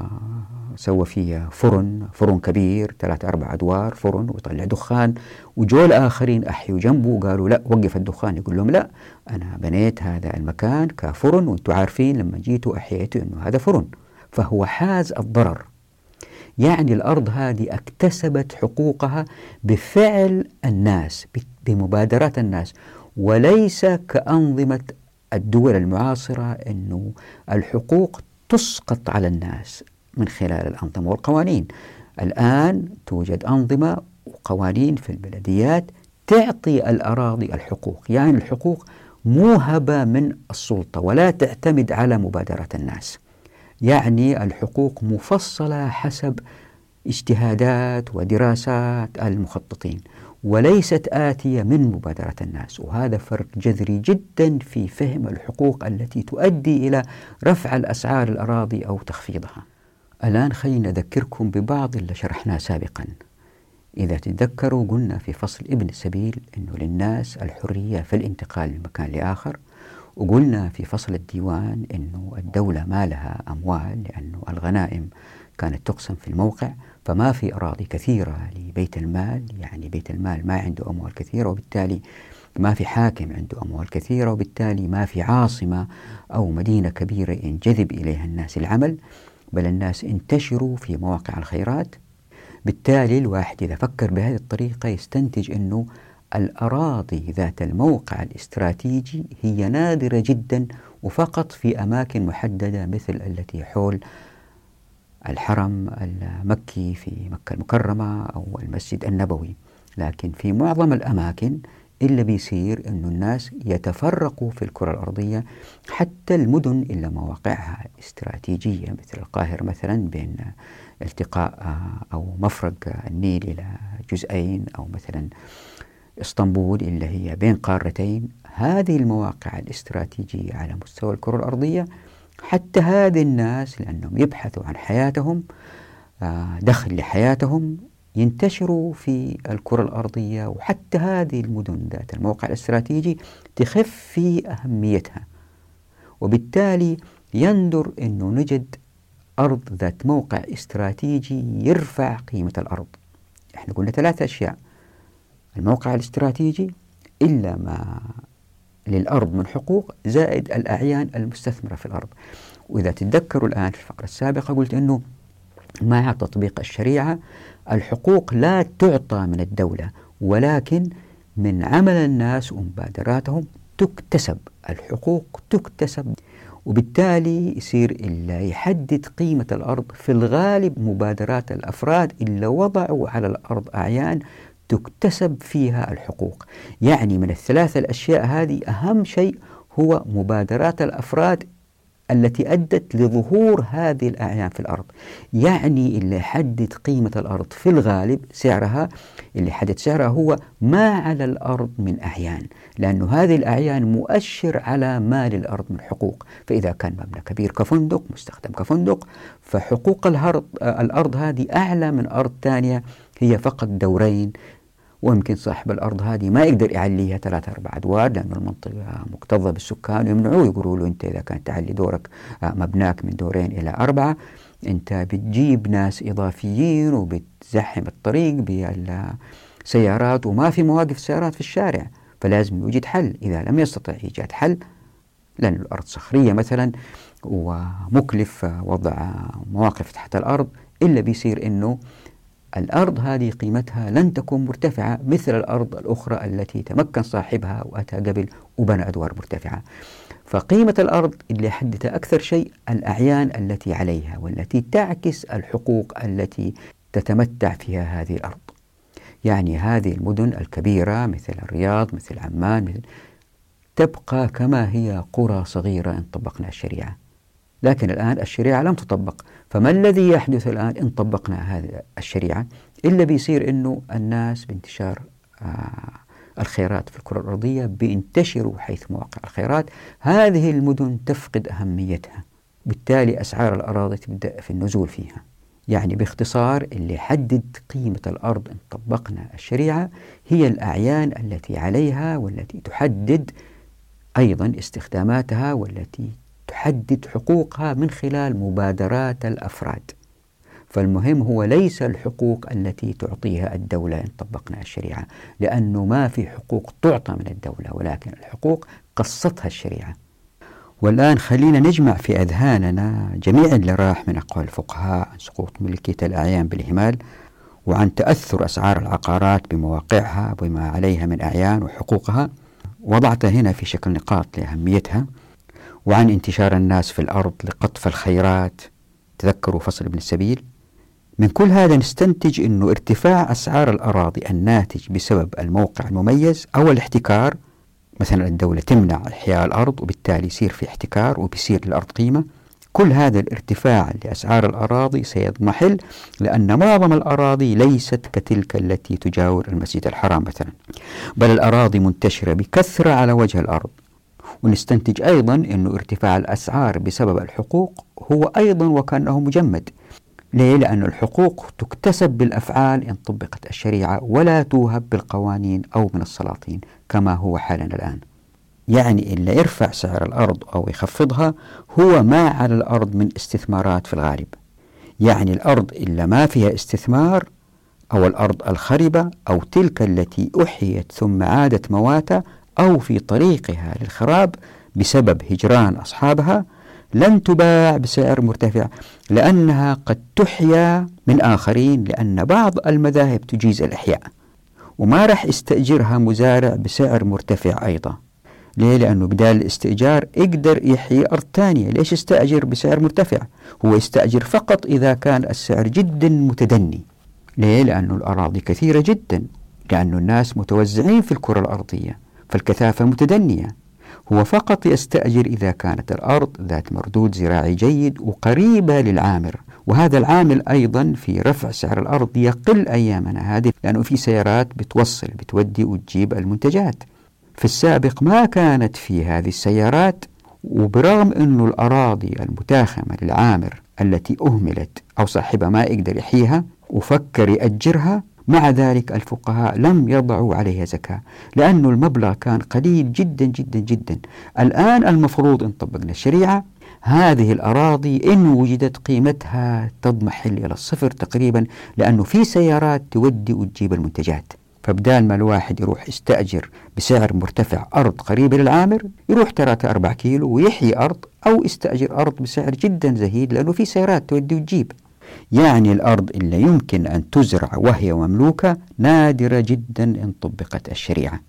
سوى فيه فرن فرن كبير ثلاثة أربع أدوار فرن ويطلع دخان وجو الآخرين أحيوا جنبه قالوا لا وقف الدخان يقول لهم لا أنا بنيت هذا المكان كفرن وأنتم عارفين لما جيتوا أحييتوا أنه هذا فرن. فهو حاز الضرر. يعني الأرض هذه اكتسبت حقوقها بفعل الناس بمبادرات الناس. وليس كأنظمة الدول المعاصرة أنه الحقوق تسقط على الناس من خلال الأنظمة والقوانين. الآن توجد أنظمة وقوانين في البلديات تعطي الأراضي الحقوق. يعني الحقوق موهبة من السلطة ولا تعتمد على مبادرات الناس. يعني الحقوق مفصلة حسب اجتهادات ودراسات المخططين وليست آتية من مبادرة الناس. وهذا فرق جذري جدا في فهم الحقوق التي تؤدي إلى رفع الأسعار الأراضي أو تخفيضها. الآن خلينا نذكركم ببعض اللي شرحناه سابقا. إذا تتذكروا قلنا في فصل ابن السبيل أنه للناس الحرية في الانتقال من مكان لآخر وقلنا في فصل الديوان أنه الدولة ما لها أموال لأنه الغنائم كانت تقسم في الموقع فما في أراضي كثيرة لبيت المال يعني بيت المال ما عنده أموال كثيرة وبالتالي ما في حاكم عنده أموال كثيرة وبالتالي ما في عاصمة أو مدينة كبيرة ينجذب إليها الناس العمل بل الناس انتشروا في مواقع الخيرات. بالتالي الواحد إذا فكر بهذه الطريقة يستنتج أنه الأراضي ذات الموقع الاستراتيجي هي نادرة جدا وفقط في أماكن محددة مثل التي حول الحرم المكي في مكة المكرمة أو المسجد النبوي. لكن في معظم الأماكن إلا بيصير أن الناس يتفرقوا في الكرة الأرضية حتى المدن إلا مواقعها استراتيجية مثل القاهرة مثلا بين التقاء أو مفرق النيل إلى جزئين أو مثلا اسطنبول اللي هي بين قارتين هذه المواقع الاستراتيجية على مستوى الكرة الأرضية حتى هذه الناس لأنهم يبحثوا عن حياتهم آه، دخل لحياتهم ينتشروا في الكرة الأرضية وحتى هذه المدن ذات الموقع الاستراتيجي تخف في أهميتها. وبالتالي يندر أنه نجد أرض ذات موقع استراتيجي يرفع قيمة الأرض. إحنا قلنا ثلاثة أشياء. الموقع الاستراتيجي إلا ما للأرض من حقوق زائد الأعيان المستثمرة في الأرض. وإذا تتذكروا الآن في الفقرة السابقة قلت أنه مع تطبيق الشريعة الحقوق لا تعطى من الدولة ولكن من عمل الناس ومبادراتهم تكتسب الحقوق تكتسب وبالتالي يصير إلا يحدد قيمة الأرض في الغالب مبادرات الأفراد اللي وضعوا على الأرض أعيان تكتسب فيها الحقوق. يعني من الثلاثة الأشياء هذه أهم شيء هو مبادرات الأفراد التي أدت لظهور هذه الأعيان في الأرض. يعني اللي يحدد قيمة الأرض في الغالب سعرها اللي يحدد سعرها هو ما على الأرض من أعيان لأن هذه الأعيان مؤشر على ما للأرض من حقوق. فإذا كان مبنى كبير كفندق مستخدم كفندق فحقوق الأرض هذه أعلى من أرض ثانية هي فقط دورين. ويمكن صاحب الأرض هذه ما يقدر يعليها ثلاثة أربع أدوار لأن المنطقة مكتظة بالسكان ويمنعوه. يقولوا له أنت إذا كانت تعلي دورك آه، مبناك من دورين إلى أربعة أنت بتجيب ناس إضافيين وبتزحم الطريق بالسيارات وما في مواقف سيارات في الشارع فلازم يوجد حل. إذا لم يستطع إيجاد حل لأن الأرض صخرية مثلا ومكلف وضع مواقف تحت الأرض إلا بيصير أنه الأرض هذه قيمتها لن تكون مرتفعة مثل الأرض الأخرى التي تمكن صاحبها وأتى قبل وبنى أدوار مرتفعة. فقيمة الأرض اللي يحددها أكثر شيء الأعيان التي عليها والتي تعكس الحقوق التي تتمتع فيها هذه الأرض. يعني هذه المدن الكبيرة مثل الرياض مثل عمان مثل تبقى كما هي قرى صغيرة إن طبقنا الشريعة. لكن الآن الشريعة لم تطبق. فما الذي يحدث الآن إن طبقنا هذه الشريعة؟ إلا بيصير أنه الناس بانتشار آه الخيرات في الكرة الأرضية بينتشروا حيث مواقع الخيرات. هذه المدن تفقد أهميتها. بالتالي أسعار الأراضي تبدأ في النزول فيها. يعني باختصار اللي يحدد قيمة الأرض إن طبقنا الشريعة هي الأعيان التي عليها والتي تحدد أيضا استخداماتها والتي تحدد حقوقها من خلال مبادرات الأفراد. فالمهم هو ليس الحقوق التي تعطيها الدولة إن طبقنا الشريعة لأنه ما في حقوق تعطى من الدولة ولكن الحقوق قصتها الشريعة. والآن خلينا نجمع في أذهاننا جميع اللي راح من أقوال الفقهاء عن سقوط ملكية الأعيان بالإهمال وعن تأثر أسعار العقارات بمواقعها وما عليها من أعيان وحقوقها. وضعتها هنا في شكل نقاط لأهميتها. وعن انتشار الناس في الأرض لقطف الخيرات. تذكروا فصل ابن السبيل. من كل هذا نستنتج أنه ارتفاع أسعار الأراضي الناتج بسبب الموقع المميز أو الاحتكار. مثلا الدولة تمنع إحياء الأرض وبالتالي يصير في احتكار وبيصير للأرض قيمة. كل هذا الارتفاع لأسعار الأراضي سيضمحل لأن معظم الأراضي ليست كتلك التي تجاور المسجد الحرام مثلا. بل الأراضي منتشرة بكثرة على وجه الأرض. ونستنتج أيضا أن ارتفاع الأسعار بسبب الحقوق هو أيضا وكأنه مجمد. ليه؟ لأن الحقوق تكتسب بالأفعال إن طبقت الشريعة ولا توهب بالقوانين أو من السلاطين كما هو حالنا الآن. يعني إلا يرفع سعر الأرض أو يخفضها هو ما على الأرض من استثمارات في الغالب. يعني الأرض إلا ما فيها استثمار أو الأرض الخربة أو تلك التي أحيت ثم عادت مواتى أو في طريقها للخراب بسبب هجران أصحابها لن تباع بسعر مرتفع لأنها قد تحيا من آخرين لأن بعض المذاهب تجيز الإحياء. وما راح يستأجرها مزارع بسعر مرتفع أيضا. ليه؟ لأنه بدال الاستئجار يقدر يحيي أرض ثانية. ليش يستأجر بسعر مرتفع؟ هو يستأجر فقط إذا كان السعر جدا متدني. ليه؟ لأنه الأراضي كثيرة جدا لأن الناس متوزعين في الكرة الأرضية. فالكثافة متدنية. هو فقط يستأجر إذا كانت الأرض ذات مردود زراعي جيد وقريبة للعامر وهذا العامل أيضا في رفع سعر الأرض يقل أيامنا هذه لأنه في سيارات بتوصل بتودي وتجيب المنتجات. في السابق ما كانت في هذه السيارات وبرغم أنه الأراضي المتاخمة للعامر التي أهملت أو صاحبها ما يقدر يحييها وفكر يأجرها مع ذلك الفقهاء لم يضعوا عليها زكاة لأن المبلغ كان قليل جدا جدا جدا. الآن المفروض إن طبقنا الشريعة هذه الأراضي إن وجدت قيمتها تضمحل إلى الصفر تقريبا لأنه في سيارات تودي وتجيب المنتجات. فبدال ما الواحد يروح يستأجر بسعر مرتفع أرض قريبة للعامر يروح 3 4 كيلو ويحيي أرض أو يستأجر أرض بسعر جدا زهيد لأنه في سيارات تودي وتجيب. يعني الأرض اللي يمكن أن تزرع وهي مملوكة نادرة جدا إن طبقت الشريعة.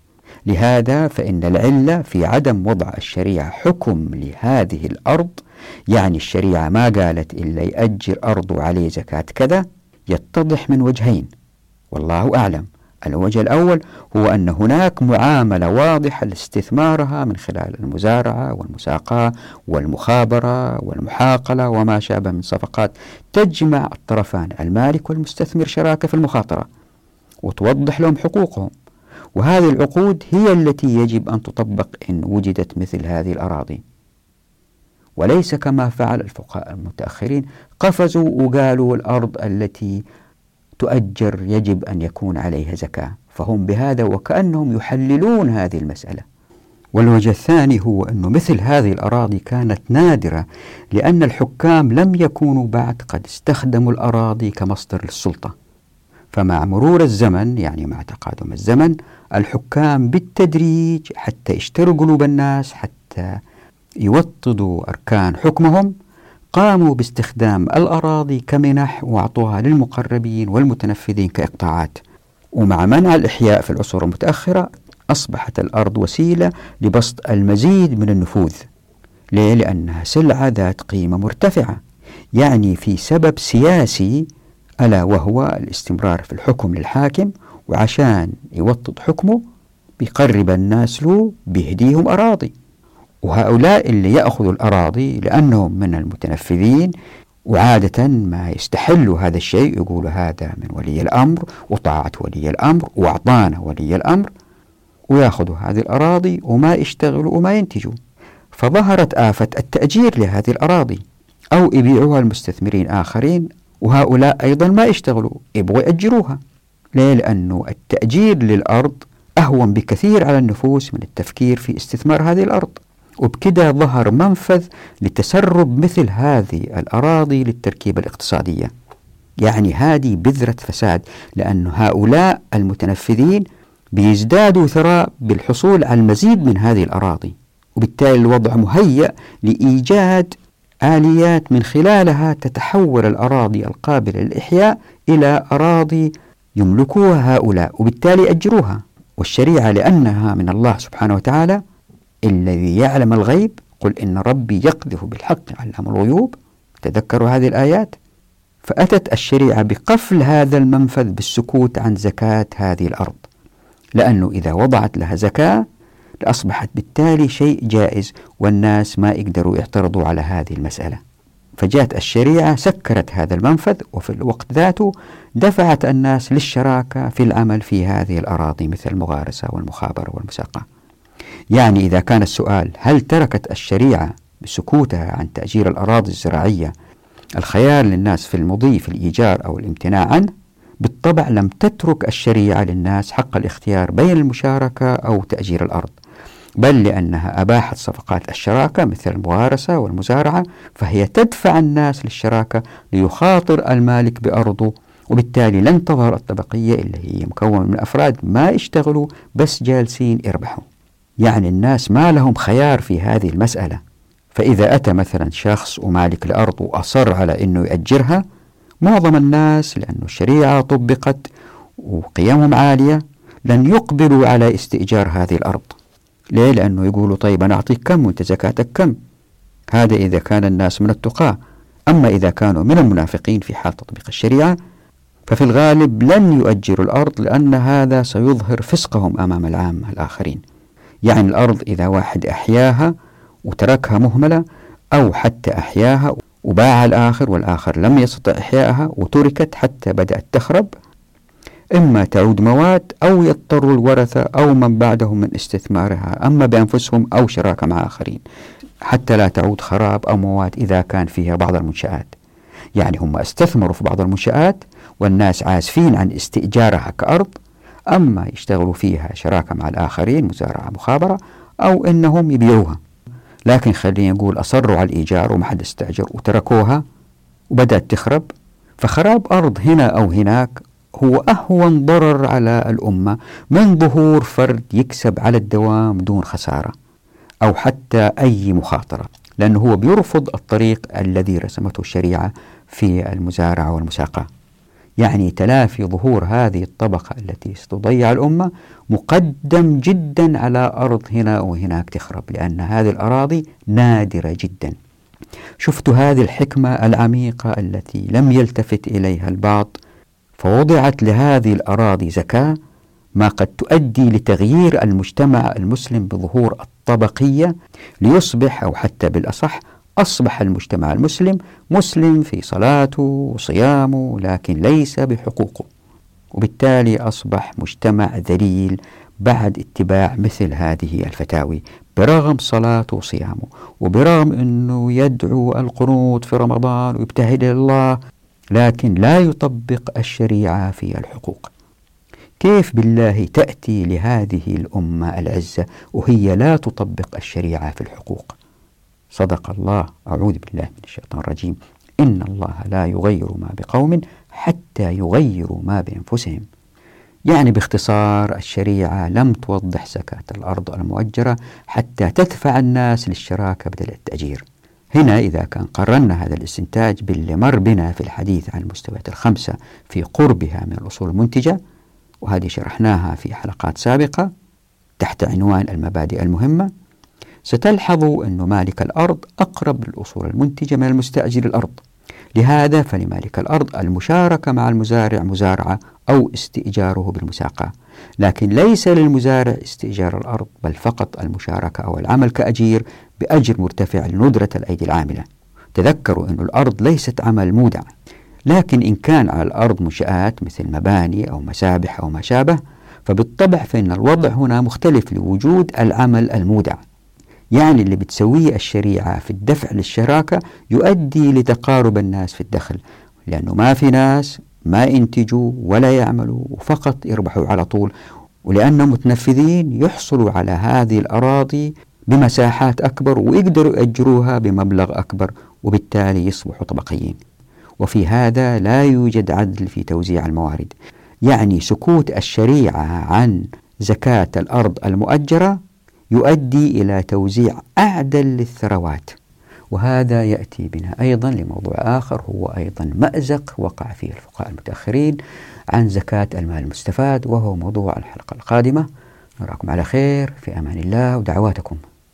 لهذا فإن العلة في عدم وضع الشريعة حكم لهذه الأرض يعني الشريعة ما قالت إلا يأجر أرضه عليه زكاة كذا يتضح من وجهين. والله أعلم. الوجه الأول هو أن هناك معاملة واضحة لاستثمارها من خلال المزارعة والمساقاة والمخابرة والمحاقلة وما شابه من صفقات تجمع الطرفان المالك والمستثمر شراكة في المخاطرة وتوضح لهم حقوقهم. وهذه العقود هي التي يجب أن تطبق إن وجدت مثل هذه الأراضي. وليس كما فعل الفقهاء المتأخرين قفزوا وقالوا الأرض التي تؤجر يجب أن يكون عليها زكاة. فهم بهذا وكأنهم يحللون هذه المسألة. والوجه الثاني هو أن مثل هذه الأراضي كانت نادرة لأن الحكام لم يكونوا بعد قد استخدموا الأراضي كمصدر للسلطة. فمع مرور الزمن يعني مع تقادم الزمن الحكام بالتدريج حتى يشتروا قلوب الناس حتى يوطدوا أركان حكمهم قاموا باستخدام الأراضي كمنح وأعطوها للمقربين والمتنفذين كإقطاعات. ومع منع الإحياء في العصور المتأخرة أصبحت الأرض وسيلة لبسط المزيد من النفوذ. ليه؟ لأنها سلعة ذات قيمة مرتفعة يعني في سبب سياسي ألا وهو الاستمرار في الحكم للحاكم وعشان يوطد حكمه بيقرب الناس له بيهديهم أراضي. وهؤلاء اللي يأخذوا الأراضي لأنهم من المتنفذين وعادة ما يستحلوا هذا الشيء يقولوا هذا من ولي الأمر وطاعة ولي الأمر وأعطانا ولي الأمر ويأخذوا هذه الأراضي وما يشتغلوا وما ينتجوا. فظهرت آفة التأجير لهذه الأراضي أو يبيعوها لمستثمرين آخرين وهؤلاء أيضا ما يشتغلوا يبغوا يأجروها. ليه؟ لأنه التأجير للأرض أهون بكثير على النفوس من التفكير في استثمار هذه الأرض. وبكده ظهر منفذ لتسرب مثل هذه الأراضي للتركيبة الاقتصادية. يعني هذه بذرة فساد لأن هؤلاء المتنفذين بيزدادوا ثراء بالحصول على المزيد من هذه الأراضي. وبالتالي الوضع مهيأ لإيجاد آليات من خلالها تتحول الأراضي القابلة للإحياء إلى أراضي يملكوها هؤلاء وبالتالي أجروها والشريعة لأنها من الله سبحانه وتعالى الذي يعلم الغيب قل إن ربي يقذف بالحق علام الغيوب. تذكروا هذه الآيات؟ فأتت الشريعة بقفل هذا المنفذ بالسكوت عن زكاة هذه الأرض. لأنه إذا وضعت لها زكاة لأصبحت بالتالي شيء جائز والناس ما يقدروا يعترضوا على هذه المسألة. فجاءت الشريعة سكرت هذا المنفذ وفي الوقت ذاته دفعت الناس للشراكة في العمل في هذه الأراضي مثل المغارسة والمخابرة والمساقة. يعني إذا كان السؤال هل تركت الشريعة بسكوتها عن تأجير الأراضي الزراعية الخيار للناس في المضي في الإيجار أو الامتناع عنه؟ بالطبع لم تترك الشريعة للناس حق الاختيار بين المشاركة أو تأجير الأرض بل لأنها أباحت صفقات الشراكة مثل المغارسة والمزارعة فهي تدفع الناس للشراكة ليخاطر المالك بأرضه وبالتالي لن تظهر الطبقية اللي هي مكونة من أفراد ما يشتغلوا بس جالسين يربحوا يعني الناس ما لهم خيار في هذه المسألة. فإذا أتى مثلا شخص ومالك الأرض وأصر على أنه يأجرها معظم الناس لأن الشريعة طبقت وقيمهم عالية لن يقبلوا على استئجار هذه الأرض. ليه؟ لأنه يقولوا طيب أنا أعطيك كم وأنت زكاتك كم؟ هذا إذا كان الناس من التقاة أما إذا كانوا من المنافقين في حال تطبيق الشريعة ففي الغالب لن يؤجروا الأرض لأن هذا سيظهر فسقهم أمام العامة الآخرين. يعني الأرض إذا واحد أحياها وتركها مهملة أو حتى أحياها وباع الآخر والآخر لم يستطع إحيائها وتركت حتى بدأت تخرب إما تعود مواد أو يضطر الورثة أو من بعدهم من استثمارها أما بأنفسهم أو شراكة مع آخرين حتى لا تعود خراب أو مواد إذا كان فيها بعض المنشآت. يعني هم استثمروا في بعض المنشآت والناس عازفين عن استئجارها كأرض أما يشتغلوا فيها شراكة مع الآخرين مزارعة مخابرة أو إنهم يبيعوها. لكن خلينا نقول أصروا على الإيجار وما حد استأجر وتركوها وبدأت تخرب. فخراب أرض هنا أو هناك هو أهون ضرر على الأمة من ظهور فرد يكسب على الدوام دون خسارة أو حتى أي مخاطرة لأنه هو بيرفض الطريق الذي رسمته الشريعة في المزارعة والمساقة. يعني تلافي ظهور هذه الطبقة التي ستضيع الأمة مقدم جدا على أرض هنا وهناك تخرب لأن هذه الأراضي نادرة جدا. شفت هذه الحكمة العميقة التي لم يلتفت إليها البعض فوضعت لهذه الأراضي زكاة ما قد تؤدي لتغيير المجتمع المسلم بظهور الطبقية ليصبح أو حتى بالأصح أصبح المجتمع المسلم مسلم في صلاته وصيامه لكن ليس بحقوقه. وبالتالي أصبح مجتمع ذليل بعد اتباع مثل هذه الفتاوي برغم صلاته وصيامه وبرغم أنه يدعو القنوط في رمضان ويبتهل الله لكن لا يطبق الشريعة في الحقوق. كيف بالله تأتي لهذه الأمة العزة وهي لا تطبق الشريعة في الحقوق؟ صدق الله. أعوذ بالله من الشيطان الرجيم. إن الله لا يغير ما بقوم حتى يغيروا ما بأنفسهم. يعني باختصار الشريعة لم توضح زكاة الأرض المؤجرة حتى تدفع الناس للشراكة بدل التأجير. هنا إذا كان قررنا هذا الاستنتاج باللي مر بنا في الحديث عن المستويات الخمسة في قربها من الأصول المنتجة وهذه شرحناها في حلقات سابقة تحت عنوان المبادئ المهمة. ستلحظوا أن مالك الأرض أقرب للأصول المنتجة من المستأجر الأرض. لهذا فلمالك الأرض المشاركة مع المزارع مزارعة أو استئجاره بالمساقة. لكن ليس للمزارع استئجار الأرض بل فقط المشاركة أو العمل كأجير بأجر مرتفع لندرة الأيدي العاملة. تذكروا أن الأرض ليست عمل مودع لكن إن كان على الأرض منشآت مثل مباني أو مسابح أو ما شابه فبالطبع فإن الوضع هنا مختلف لوجود العمل المودع. يعني اللي بتسويه الشريعة في الدفع للشراكة يؤدي لتقارب الناس في الدخل لأنه ما في ناس ما ينتجوا ولا يعملوا وفقط يربحوا على طول ولأنهم متنفذين يحصلوا على هذه الأراضي بمساحات أكبر ويقدروا يأجروها بمبلغ أكبر وبالتالي يصبحوا طبقيين. وفي هذا لا يوجد عدل في توزيع الموارد. يعني سكوت الشريعة عن زكاة الأرض المؤجرة يؤدي إلى توزيع أعدل للثروات وهذا يأتي بنا أيضا لموضوع آخر هو أيضا مأزق وقع فيه الفقهاء المتأخرين عن زكاة المال المستفاد وهو موضوع الحلقة القادمة. نراكم على خير في أمان الله ودعواتكم.